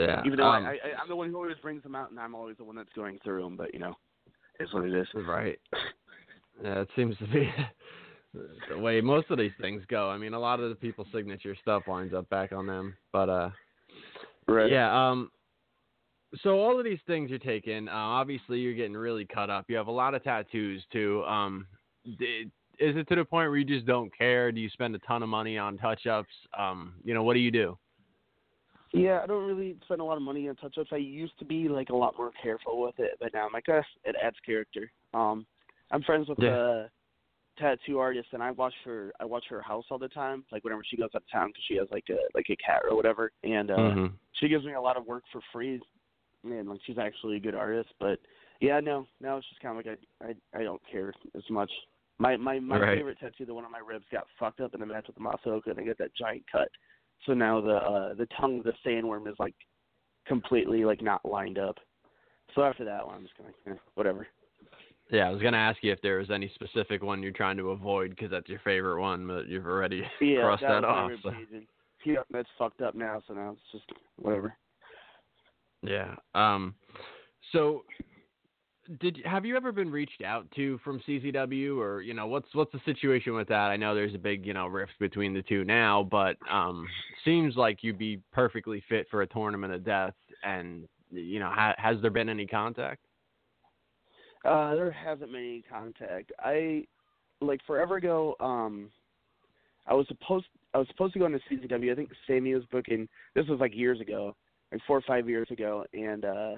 Yeah. Even though um, I, I, I'm the one who always brings them out, and I'm always the one that's going through them. But you know, it's what it is. Right. *laughs* Yeah, it seems to be *laughs* the way most of these things go. I mean, a lot of the people's signature stuff winds up back on them. But uh Right. yeah, um so all of these things you're taking, uh, obviously you're getting really cut up. You have a lot of tattoos too. Um is it to the point where you just don't care? Do you spend a ton of money on touch-ups? Um, you know, what do you do? Yeah, I don't really spend a lot of money on touch ups. I used to be like a lot more careful with it, but now I'm like, uh, it adds character. Um, I'm friends with Yeah. a tattoo artist, and I watch her. I watch her house all the time. Like whenever she goes out of town, because she has like a like a cat or whatever, and uh Mhm. she gives me a lot of work for free. And like she's actually a good artist, but yeah, no, now it's just kind of like I I I don't care as much. My my my Right. favorite tattoo, the one on my ribs, got fucked up in a match with the Masaoka, and I got that giant cut. So now the uh the tongue of the sandworm is like completely like not lined up. So after that one, I'm just gonna eh, whatever. Yeah, I was gonna ask you if there was any specific one you're trying to avoid because that's your favorite one, but you've already *laughs* Yeah, crossed that, that, off. so- yeah, that's fucked up now. So now it's just whatever. Yeah. Um. So, did have you ever been reached out to from CZW, or you know, what's what's the situation with that? I know there's a big you know rift between the two now, but um, seems like you'd be perfectly fit for a tournament of death. And you know, ha- has there been any contact? Uh, there hasn't been any contact. I like forever ago. Um, I was supposed I was supposed to go into CZW. I think Sammy was booking. This was like years ago, like four or five years ago, and uh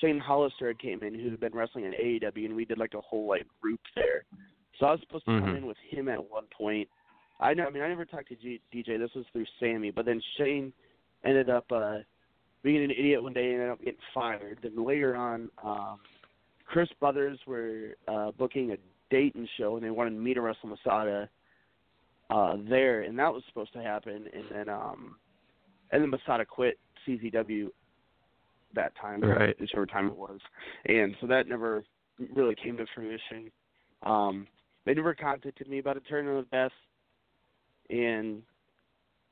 Shane Hollister had came in, who had been wrestling in AAW, and we did like a whole like group there. So I was supposed to come Mhm. in with him at one point. I know. I mean, I never talked to G- DJ. This was through Sammy, but then Shane ended up uh being an idiot one day and ended up getting fired. Then later on, um Crist Brothers were uh, booking a Dayton show, and they wanted me to wrestle Masada uh, there, and that was supposed to happen. And then, um, and then Masada quit CZW that time, Right. whichever time it was, and so that never really came to fruition. Um, they never contacted me about a tournament of best, and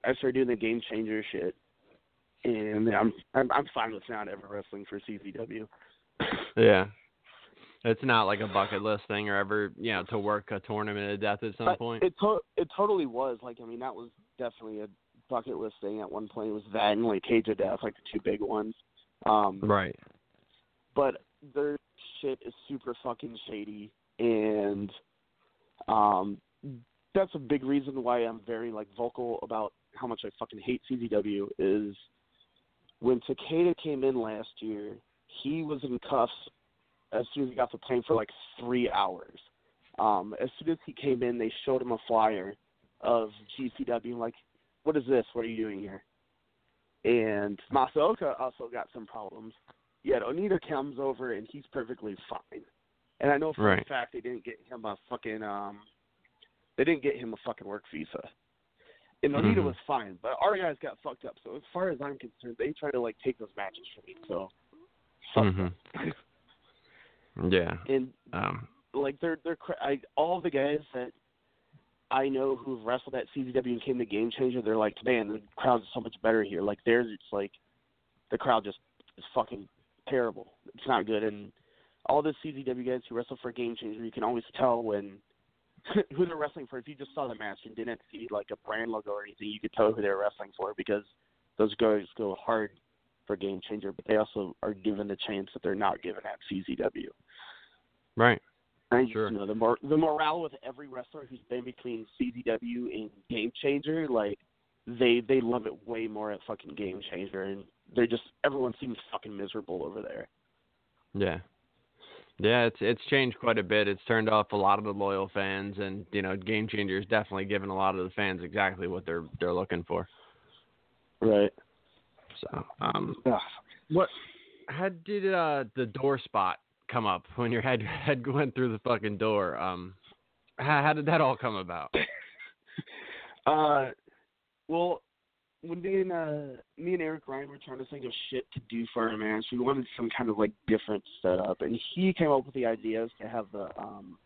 I started doing the game changer shit, and I'm I'm, I'm fine with not ever wrestling for CZW. Yeah. It's not like a bucket list thing, or ever you know to work a tournament of death at some But point. It to- it totally was. Like I mean, that was definitely a bucket list thing at one point. It was that and like Cage of Death, like the two big ones. Um, right. But their shit is super fucking shady, and um, that's a big reason why I'm very like vocal about how much I fucking hate CZW. Is when Takeda came in last year, he was in cuffs as soon as he got the plane for like three hours. Um, as soon as he came in, they showed him a flyer of GCW. Like, what is this? What are you doing here? And Masaoka also got some problems. Yet Onita comes over and he's perfectly fine. And I know for a fact they didn't get him a fucking um, they didn't get him a fucking work visa. And Onita Mhm. was fine, but our guys got fucked up. So as far as I'm concerned, they tried to like take those matches from me. So Mhm. *laughs* Yeah. and Um. like they're they're I, all the guys that I know who've wrestled at CZW and came to Game Changer, they're like, man, the crowd's so much better here. Like theirs, it's like the crowd just is fucking terrible. It's not good. And all the CZW guys who wrestle for Game Changer, you can always tell when *laughs* who they're wrestling for. If you just saw the match and didn't see like a brand logo or anything, you could tell who they're wrestling for because those guys go hard for Game Changer, but they also are given the chance that they're not given at CZW. Right. And Sure. you know the mor- the morale with every wrestler who's been between CZW and Game Changer, like they they love it way more at fucking Game Changer, and they're just everyone seems fucking miserable over there. Yeah. Yeah, it's it's changed quite a bit. It's turned off a lot of the loyal fans, and you know, Game Changer is definitely given a lot of the fans exactly what they're they're looking for. Right. So, um, Ugh. what? How did uh the door spot come up when your head *laughs* head went through the fucking door? Um, how, how did that all come about? *laughs* Uh, well, when me and uh, me and Eric Ryan were trying to think of shit to do for our match, we wanted some kind of like different setup, and he came up with the ideas to have the um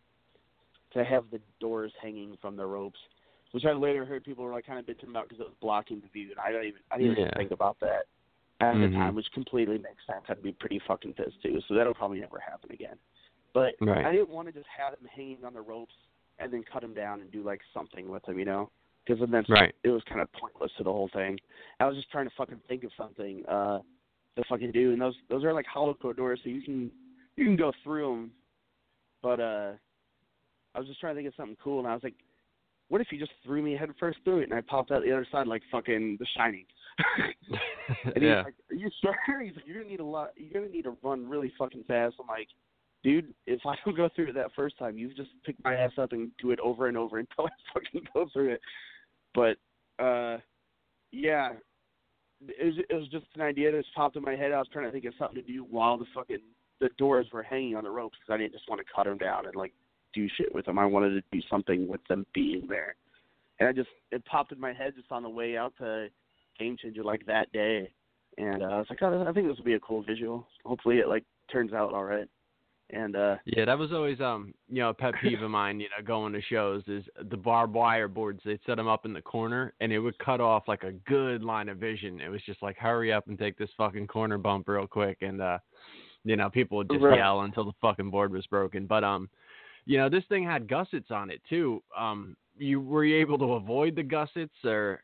to have the doors hanging from the ropes, which I later heard people were like kind of bitching about because it was blocking the view, and I don't even I didn't Yeah. even think about that at Mhm. the time, which completely makes sense. I'd be pretty fucking pissed too, so that'll probably never happen again. But Right. I didn't want to just have him hanging on the ropes and then cut him down and do like something with him, you know? Because then Right. it was kind of pointless to the whole thing. I was just trying to fucking think of something uh to fucking do, and those those are like hollow core doors, so you can you can go through them. But uh, I was just trying to think of something cool, and I was like, what if you just threw me head first through it, and I popped out the other side like fucking The Shining? *laughs* and he's yeah. like, "Are you sure?" *laughs* He's like, "You're gonna need a lot. You're gonna need to run really fucking fast." I'm like, "Dude, if I don't go through it that first time, you just pick my ass up and do it over and over until I *laughs* fucking go through it." But uh, yeah, it was, it was just an idea that just popped in my head. I was trying to think of something to do while the fucking the doors were hanging on the ropes because I didn't just want to cut them down and like do shit with them. I wanted to do something with them being there. And I just it popped in my head just on the way out to Game Changer like that day, and uh, I was like, oh, I think this will be a cool visual. Hopefully, it like turns out all right. And uh, Yeah, that was always um you know a pet peeve of mine. You know, going to shows is the barbed wire boards. They'd set them up in the corner, and it would cut off like a good line of vision. It was just like, hurry up and take this fucking corner bump real quick, and uh, you know, people would just Right. yell until the fucking board was broken. But um, you know, this thing had gussets on it too. Um, you were you able to avoid the gussets or?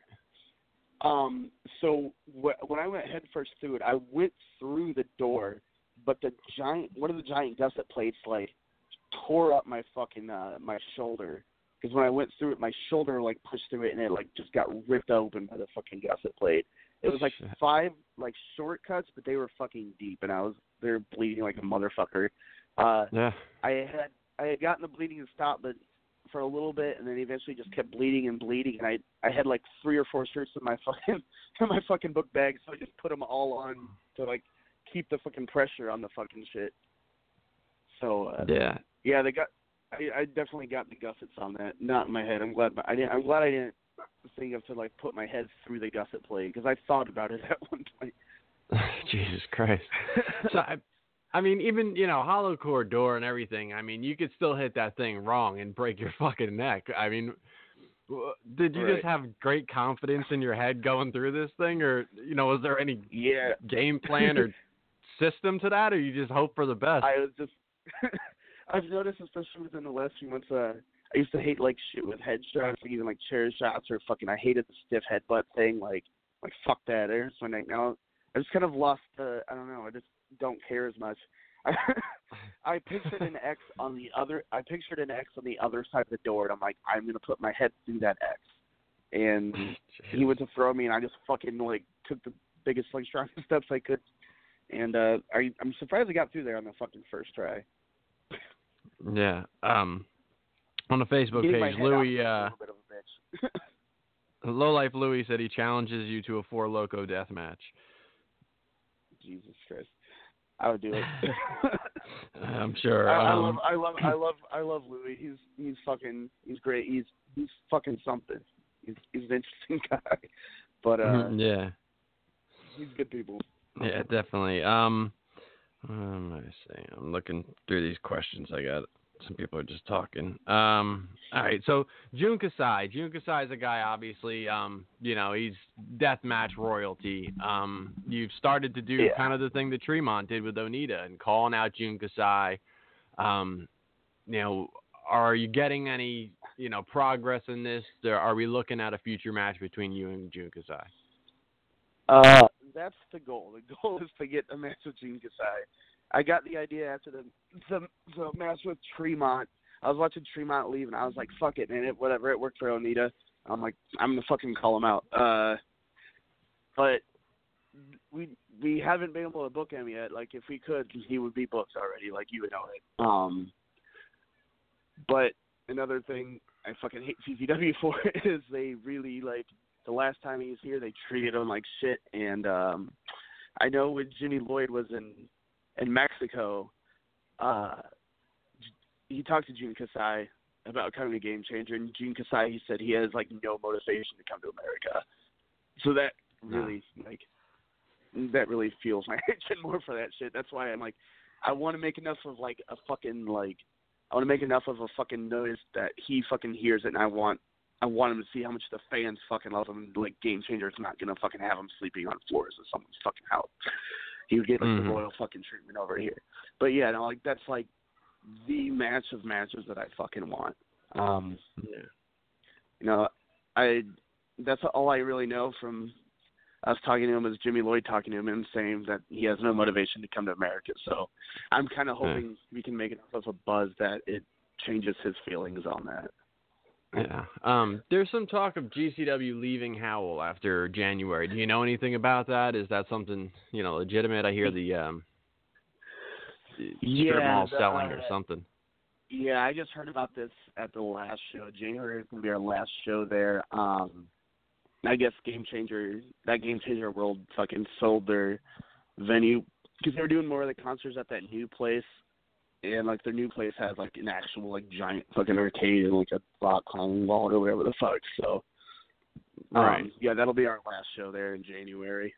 Um, so wh- when I went head first through it, I went through the door, but the giant, one of the giant gusset plates, like tore up my fucking uh, my shoulder. Because when I went through it, my shoulder like pushed through it, and it like just got ripped open by the fucking gusset plate. It was like five like shortcuts, but they were fucking deep, and I was they're bleeding like a motherfucker. Uh, Yeah. I had I had gotten the bleeding to stop, but for a little bit, and then eventually just kept bleeding and bleeding. And I I had like three or four shirts in my *laughs* fucking in my fucking book bag, so I just put them all on to like keep the fucking pressure on the fucking shit. So uh, Yeah. yeah, they got. I, I definitely got the gussets on that. Not in my head. I'm glad. I didn't. I'm glad I didn't think of to like put my head through the gusset plate because I thought about it *laughs* at one point. *laughs* Jesus Christ. so I, I mean, even you know, hollow core door and everything. I mean, you could still hit that thing wrong and break your *laughs* fucking neck. I mean, did you just have great confidence in your head going through this thing, or you know, was there any yeah, game plan or *laughs* system to that, or you just hope for the best? I was just. *laughs* I've noticed, especially within the last few months, uh, I used to hate like shit with head shots, like even like chair shots or fucking. I hated the stiff headbutt thing. Like, like fuck that. It hurts my neck. Now I just kind of lost. the. I don't know. I just don't care as much. I, *laughs* I pictured an X on the other. I pictured an X on the other side of the door, and I'm like, I'm gonna put my head through that X. And *laughs* he went to throw me, and I just fucking like took the biggest, like strongest *laughs* steps I could. And uh, I, I'm surprised I got through there on the fucking first try. yeah. Um, on the Facebook page, Louis, uh, little bit of a bitch. Low Life Louis said he challenges you to a Four Loko death match. Jesus Christ, I would do it. *laughs* I'm sure. I, I um, love, I love, I *clears throat* love, I love Louis. He's he's fucking, he's great. He's he's fucking something. He's he's an interesting *laughs* guy, but uh, yeah. he's good people. Yeah, definitely. Um, what am I saying? I'm looking through these questions I got. Some people are just talking. Um, all right, so Jun Kasai. Jun Kasai is a guy, obviously. Um, you know, he's death match royalty. Um, you've started to do Yeah. kind of the thing that Tremont did with Onita and calling out Jun Kasai. Um, you know, are you getting any, you know, progress in this? Or are we looking at a future match between you and Jun Kasai? Uh, that's the goal. The goal *laughs* is to get a match with Gene Kasai. I got the idea after the the, the match with Tremont. I was watching Tremont leave, and I was like, "Fuck it, man! It, whatever. It worked for Onita." I'm like, I'm gonna fucking call him out. Uh, but we we haven't been able to book him yet. Like, if we could, he would be booked already. Like, you would know it. Um, but another thing I fucking hate CZW *laughs* for is they really like the last time he was here, they treated him like shit. And um, I know when Jimmy Lloyd was in in Mexico, uh, he talked to Gene Kasai about coming to Game Changer, and Gene Kasai he said he has like no motivation to come to America. So that really like that really fuels my *laughs* attention more for that shit. That's why I'm like, I want to make enough of like a fucking like, I want to make enough of a fucking noise that he fucking hears it, and I want I want him to see how much the fans fucking love him. Like Game Changer is not gonna fucking have him sleeping on floors of someone's fucking house. He would get like Mhm. the royal fucking treatment over here. But yeah, no, like that's like the match of matches that I fucking want. Um, Yeah. you know, I that's all I really know from us talking to him is Jimmy Lloyd talking to him and saying that he has no motivation to come to America. So I'm kind of Yeah. hoping we can make enough of a buzz that it changes his feelings on that. Yeah. Um, there's some talk of GCW leaving Howell after January. Do you know anything about that? Is that something you know legitimate? I hear the um, the strip Yeah, mall the- selling or something. Yeah, I just heard about this at the last show. January is gonna be our last show there. Um, I guess Game Changer, that Game Changer World fucking sold their venue because they were doing more of the concerts at that new place, and like their new place has like an actual like giant fucking arcade and like a rock climbing wall or whatever the fuck. So, um, Right. yeah, that'll be our last show there in January.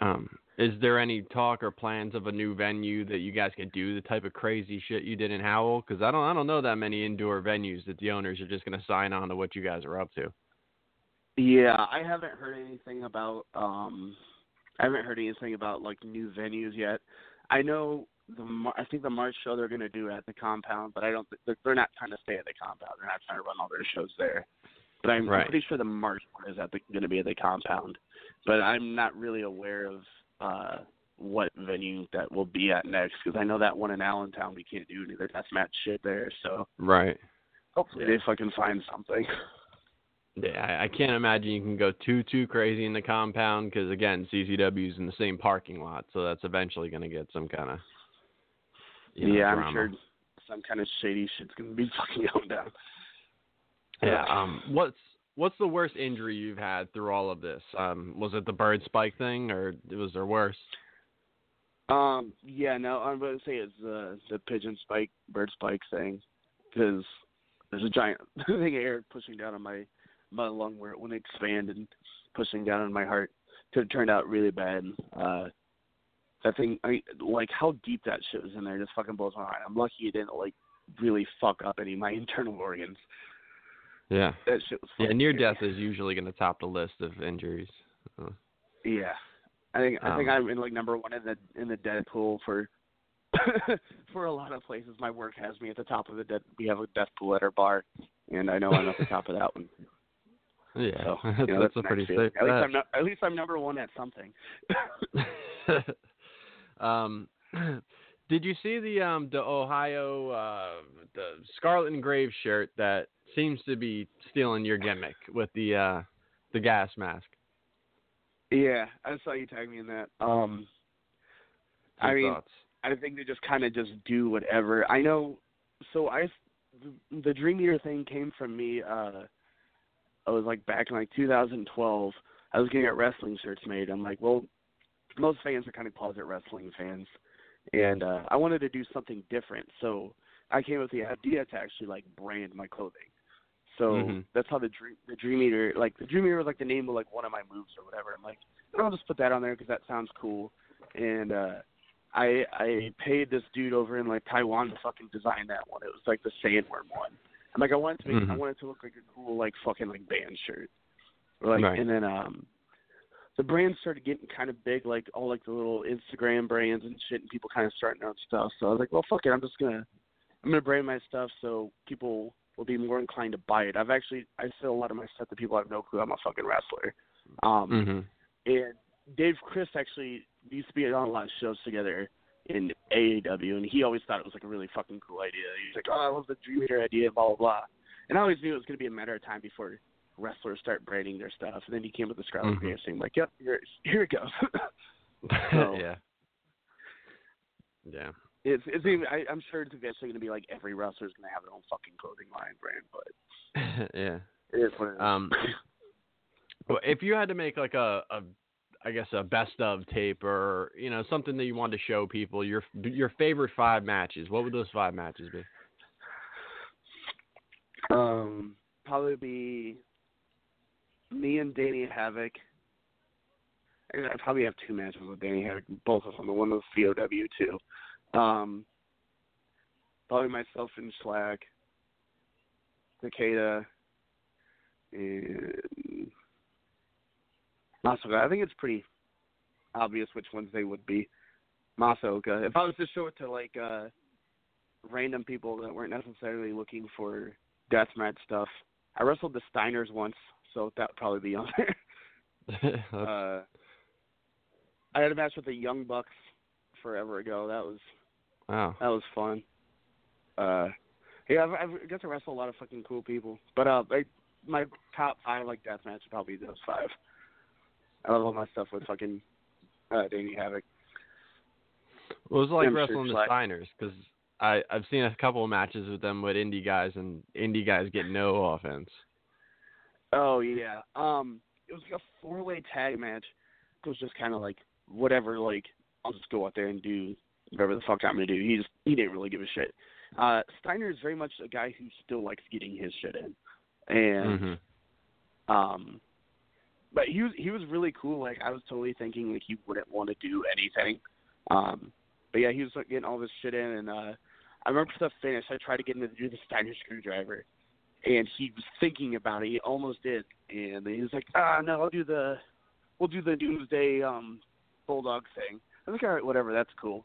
Um, is there any talk or plans of a new venue that you guys could do the type of crazy shit you did in Howell? Because I don't, I don't know that many indoor venues that the owners are just going to sign on to what you guys are up to. Yeah, I haven't heard anything about um I haven't heard anything about like new venues yet. I know the Mar- I think the March show they're going to do at the compound, but I don't think they're, they're not trying to stay at the compound. They're not trying to run all their shows there. But I'm, Right. I'm pretty sure the March one is at the going to be at the compound. But I'm not really aware of uh what venue that will be at next because I know that one in Allentown we can't do any of their deathmatch shit there. So Right. hopefully they fucking find something. Yeah, I, I can't imagine you can go too too crazy in the compound because again, CCW's in the same parking lot, so that's eventually going to get some kind of you know, yeah, drama. I'm sure some kind of shady shit's gonna be *laughs* fucking going down. Yeah. Um. What's What's the worst injury you've had through all of this? Um. Was it the bird spike thing, or was there worse? Um. Yeah. No. I'm to say it's the the pigeon spike, bird spike thing, because there's a giant *laughs* thing of air pushing down on my my lung where it wouldn't expand and pushing down on my heart. Could have turned out really bad. Uh, that thing, I like how deep that shit was in there. Just fucking blows my mind. I'm lucky it didn't like really fuck up any of my *laughs* internal organs. Yeah. That shit was. Yeah. Near scary. death is usually going to top the list of injuries. Uh, Yeah, I think I think Um, I'm in like number one in the in the dead pool for *laughs* for a lot of places. My work has me at the top of the dead. We have a death pool at our bar, and I know I'm at the top of that one. yeah. So that's, *laughs* you know, that's that's a pretty safe At least. I'm not, at least I'm number one at something. Um, *clears throat* did you see the um the Ohio uh the Scarlet and Grave shirt that seems to be stealing your gimmick with the uh the gas mask? yeah, I saw you tag me in that. Um, I mean, thoughts? I think they just kind of just do whatever. I know. So I, the, Dream Eater thing came from me. Uh, I was like back in like 2012. I was getting wrestling shirts made. I'm like, well, most fans are kind of closet wrestling fans, and uh, I wanted to do something different. So I came up with the idea to actually like brand my clothing. So Mhm. that's how the dream the Dream Eater like the Dream Eater was like the name of like one of my moves or whatever. I'm like, I'll just put that on there because that sounds cool. And uh I I paid this dude over in like Taiwan to fucking design that one. It was like the sandworm one. I'm like I wanted to make, I Mhm. wanted to look like a cool like fucking like band shirt. Or, like Right. and then um the brands started getting kind of big, like all like the little Instagram brands and shit, and people kind of starting out stuff. So I was like, well, fuck it, I'm just gonna, I'm gonna brand my stuff so people will be more inclined to buy it. I've actually, I sell a lot of my stuff to people I have no clue I'm a fucking wrestler. Um, Mhm. and Dave Crist actually used to be on a lot of shows together in AAW, and he always thought it was like a really fucking cool idea. He's like, oh, I love the Dream Eater idea, blah blah blah. And I always knew it was going to be a matter of time before wrestlers start branding their stuff. And then he came with the Scarlet Mhm. Grace like, yep, here, here it goes. *laughs* So- yeah. Yeah. it's it's even, I, I'm sure it's eventually going to be like every wrestler's going to have their own fucking clothing line brand, but *laughs* yeah. it is what it is. Um, *laughs* well, if you had to make like a, a, I guess a best of tape or you know something that you wanted to show people your your favorite five matches, what would those five matches be? Um, probably be me and Danny Havoc. I probably have two matches with Danny Havoc, both of them. The one was COW too. Um, probably myself and Shlak, Takeda, and Masaoka. I think it's pretty obvious which ones they would be. Masaoka. If I was to show it to like uh random people that weren't necessarily looking for deathmatch stuff. I wrestled the Steiners once, so that would probably be on there. *laughs* uh, I had a match with the Young Bucks forever ago. That was wow. that was fun. Uh, yeah, I've, I've got to wrestle a lot of fucking cool people. But uh, I, my top five like deathmatch would probably be those five. I love all my stuff with fucking uh, Danny Havoc. What was like I'm sure wrestling the Shlak- Steiners? Because I I've seen a couple of matches with them with indie guys, and indie guys get no offense. Oh yeah. Um, it was like a four way tag match. It was just kind of like whatever. Like I'll just go out there and do whatever the fuck I'm gonna do. He just he didn't really give a shit. Uh, Steiner is very much a guy who still likes getting his shit in, and Mhm. um, but he was he was really cool. Like I was totally thinking like he wouldn't want to do anything. Um, but yeah, he was like, getting all this shit in, and uh, I remember the finish, I tried to get him to do the Steiner screwdriver, and he was thinking about it. He almost did, and he was like, ah, no, I'll do the, we'll do the Doomsday um, Bulldog thing. I was like, all right, whatever, that's cool.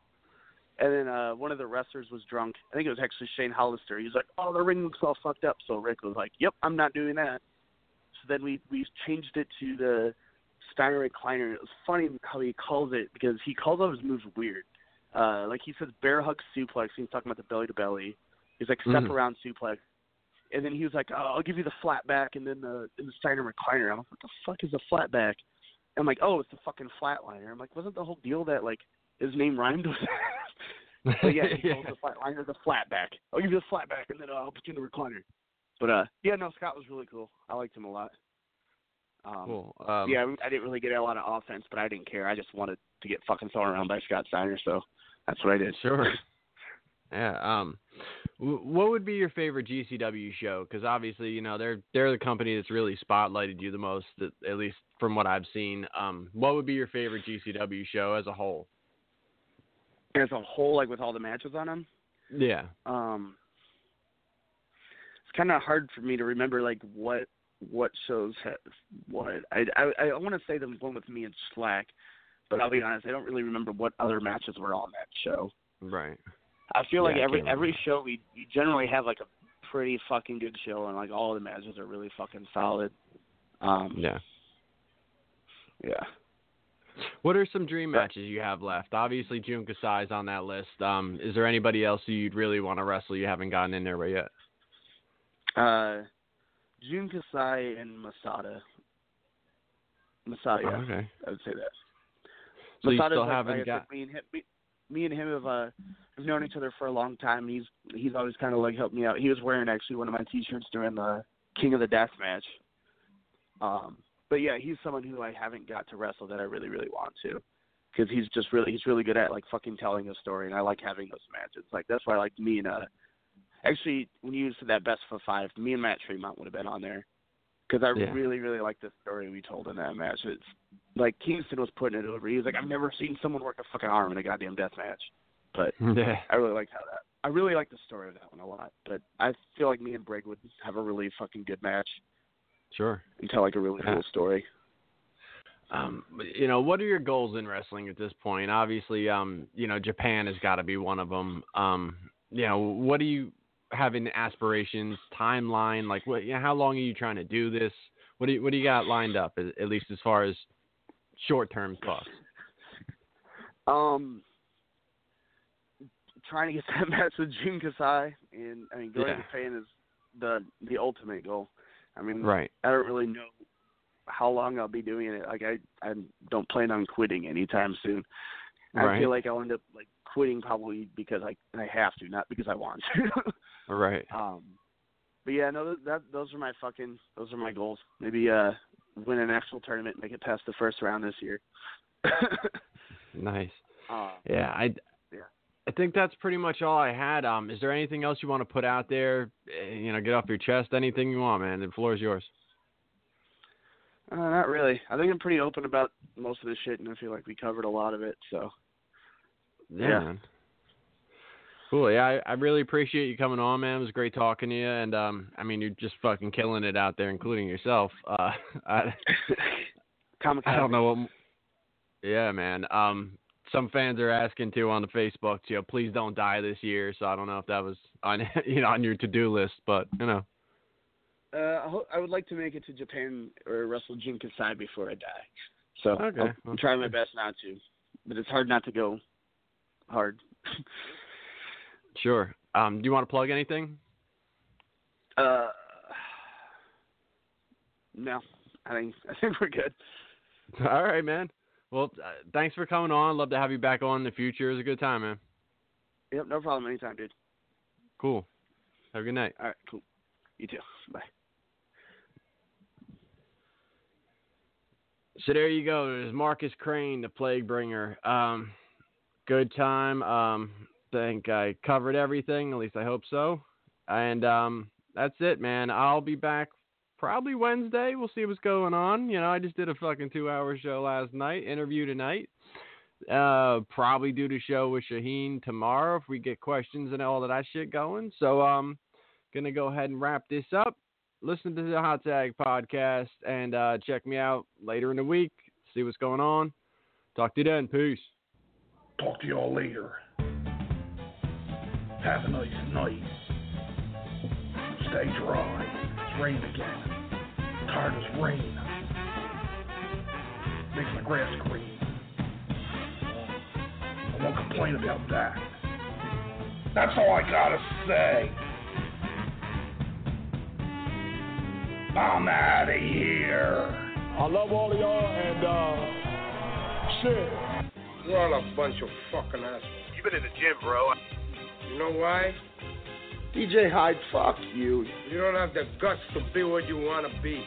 And then uh, one of the wrestlers was drunk. I think it was actually Shane Hollister. He was like, oh, the ring looks all fucked up. So Rick was like, yep, I'm not doing that. So then we we changed it to the Steiner recliner. It was funny how he calls it because he calls all his moves weird. Uh, like he says bear hug suplex. He's talking about the belly to belly. He's like step Mhm. around suplex. And then he was like, oh, I'll give you the flat back and then the, and the Steiner recliner. I'm like, what the fuck is a flat back? I'm like, oh, it's the fucking flatliner. I'm like, wasn't the whole deal that like his name rhymed with that? *laughs* but yeah, he calls the flatliner the flat back. I'll give you the flat back and then uh, I'll put you in the recliner. But uh, yeah, no, Scott was really cool. I liked him a lot. Um, Cool. Um, yeah, I didn't really get a lot of offense, but I didn't care. I just wanted to get fucking thrown around by Scott Steiner, so that's what I did. Sure. Yeah. Um, what would be your favorite GCW show? Because obviously, you know, they're they're the company that's really spotlighted you the most, at, least from what I've seen. Um, what would be your favorite GCW show as a whole? As a whole, like with all the matches on them, Yeah. um, it's kind of hard for me to remember like what what shows have what. I I, I want to say the one with me and Shlak, but I'll be honest, I don't really remember what other matches were on that show. Right. I feel like Yeah, I every every show we, we generally have like a pretty fucking good show, and like all the matches are really fucking solid. Um, Yeah. yeah. What are some dream matches you have left? Obviously, Jun Kasai's on that list. Um, is there anybody else you'd really want to wrestle you haven't gotten in there yet? Uh, Jun Kasai and Masada. Masada, yeah, Oh, okay. I would say that. So you still like, haven't like got. me and him. Me, me and him have uh have known each other for a long time. He's he's always kind of like helped me out. He was wearing actually one of my T-shirts during the King of the Death match. Um, but yeah, he's someone who I haven't got to wrestle that I really really want to, because he's just really he's really good at like fucking telling a story, and I like having those matches. Like that's why I like me and uh actually when you said that best for five, me and Matt Tremont would have been on there. Because I Yeah. really, really like the story we told in that match. It's like Kingston was putting it over. He was like, "I've never seen someone work a fucking arm in a goddamn death match," but *laughs* Yeah. I really liked how that. I really like the story of that one a lot. But I feel like me and Brig would have a really fucking good match Sure. and tell like a really Yeah. cool story. Um, you know, what are your goals in wrestling at this point? Obviously, um, you know, Japan has got to be one of them. Um, you know, what do you have in aspirations, timeline? Like, what? You know, how long are you trying to do this? What do you What do you got lined up? At, at least as far as short term thoughts. Um, trying to get *laughs* that match with Jun Kasai, and I mean, going Yeah. to Japan is the the ultimate goal. I mean, Right. I don't really know how long I'll be doing it. Like, I I don't plan on quitting anytime soon. I Right. feel like I'll end up like quitting probably because I I have to, not because I want to. *laughs* Right. um, but yeah, no, that, that those are my fucking those are my goals. Maybe uh win an actual tournament, make it past the first round this year. *laughs* Nice. uh, Yeah, I. Yeah. I think that's pretty much all I had. Um, is there anything else you want to put out there? Eh, You know, get off your chest. Anything you want, man. The floor is yours. Uh, not really. I think I'm pretty open about most of this shit, and I feel like we covered a lot of it. So Yeah. Yeah. Cool. Yeah, I, I really appreciate you coming on, man. It was great talking to you, and um, I mean, you're just fucking killing it out there, including yourself. Uh, *laughs* I, *laughs* I don't know what. Yeah, man. Um, some fans are asking too on the Facebook, you know, please don't die this year. So I don't know if that was on, *laughs* you know, on your to-do list, but you know, Uh, I, would like to make it to Japan or wrestle Jun Kasai before I die. So Okay. I'll, I'm trying my best not to, but it's hard not to go hard. Sure. Um, do you want to plug anything? uh, no, I think I think we're good. *laughs* All right, man. Well, uh, thanks for coming on. Love to have you back on in the future. It was a good time, man. Yep, no problem. Anytime, dude. Cool. Have a good night. All right, cool. You too. Bye. So there you go. There's Markus Crane, the Plague Bringer. Um, good time. Um, think I covered everything. At least I hope so. And um, that's it, man. I'll be back probably Wednesday. We'll see what's going on. You know, I just did a fucking two-hour show last night. Interview tonight. Uh, probably do the show with Shaheen tomorrow if we get questions and all of that shit going. So um, gonna go ahead and wrap this up listen to the Hot Tag podcast and uh, check me out later in the week. See what's going on. Talk to you then. Peace. Talk to y'all later. Have a nice night. Stay dry. It's rained again. Tired as rain. Makes my grass green. I won't complain about that. That's all I gotta say. I'm out of here. I love all of y'all and uh shit. You're all a bunch of fucking assholes. You've been in the gym, bro. You know why? DJ Hyde, fuck you. You don't have the guts to be what you want to be.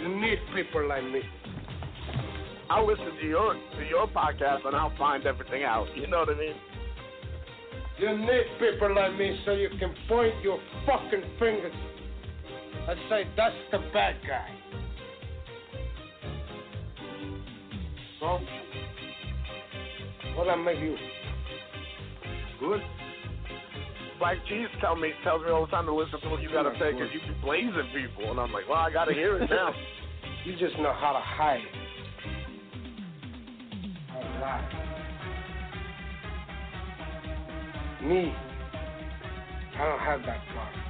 You need people like me. I'll listen to your to your podcast and I'll find everything out. You know what I mean? You need people like me so you can point your fucking fingers and say, that's the bad guy. So, what I make you? Good? Black Cheese tell me tells me all the time to listen to what you gotta say because you be blazing people, and I'm like, well, I gotta hear it now. *laughs* you just know how to hide. How to lie. Me, I don't have that problem.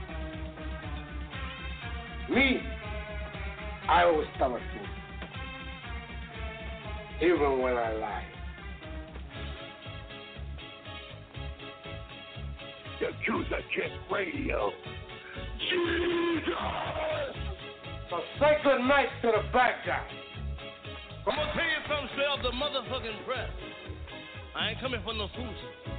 Me, I always tell the truth. Even when I lie. Yakuza Kick Radio. Jesus! So say good night to the bad guy. I'm gonna tell you something straight off the motherfucking press. I ain't coming for no fools.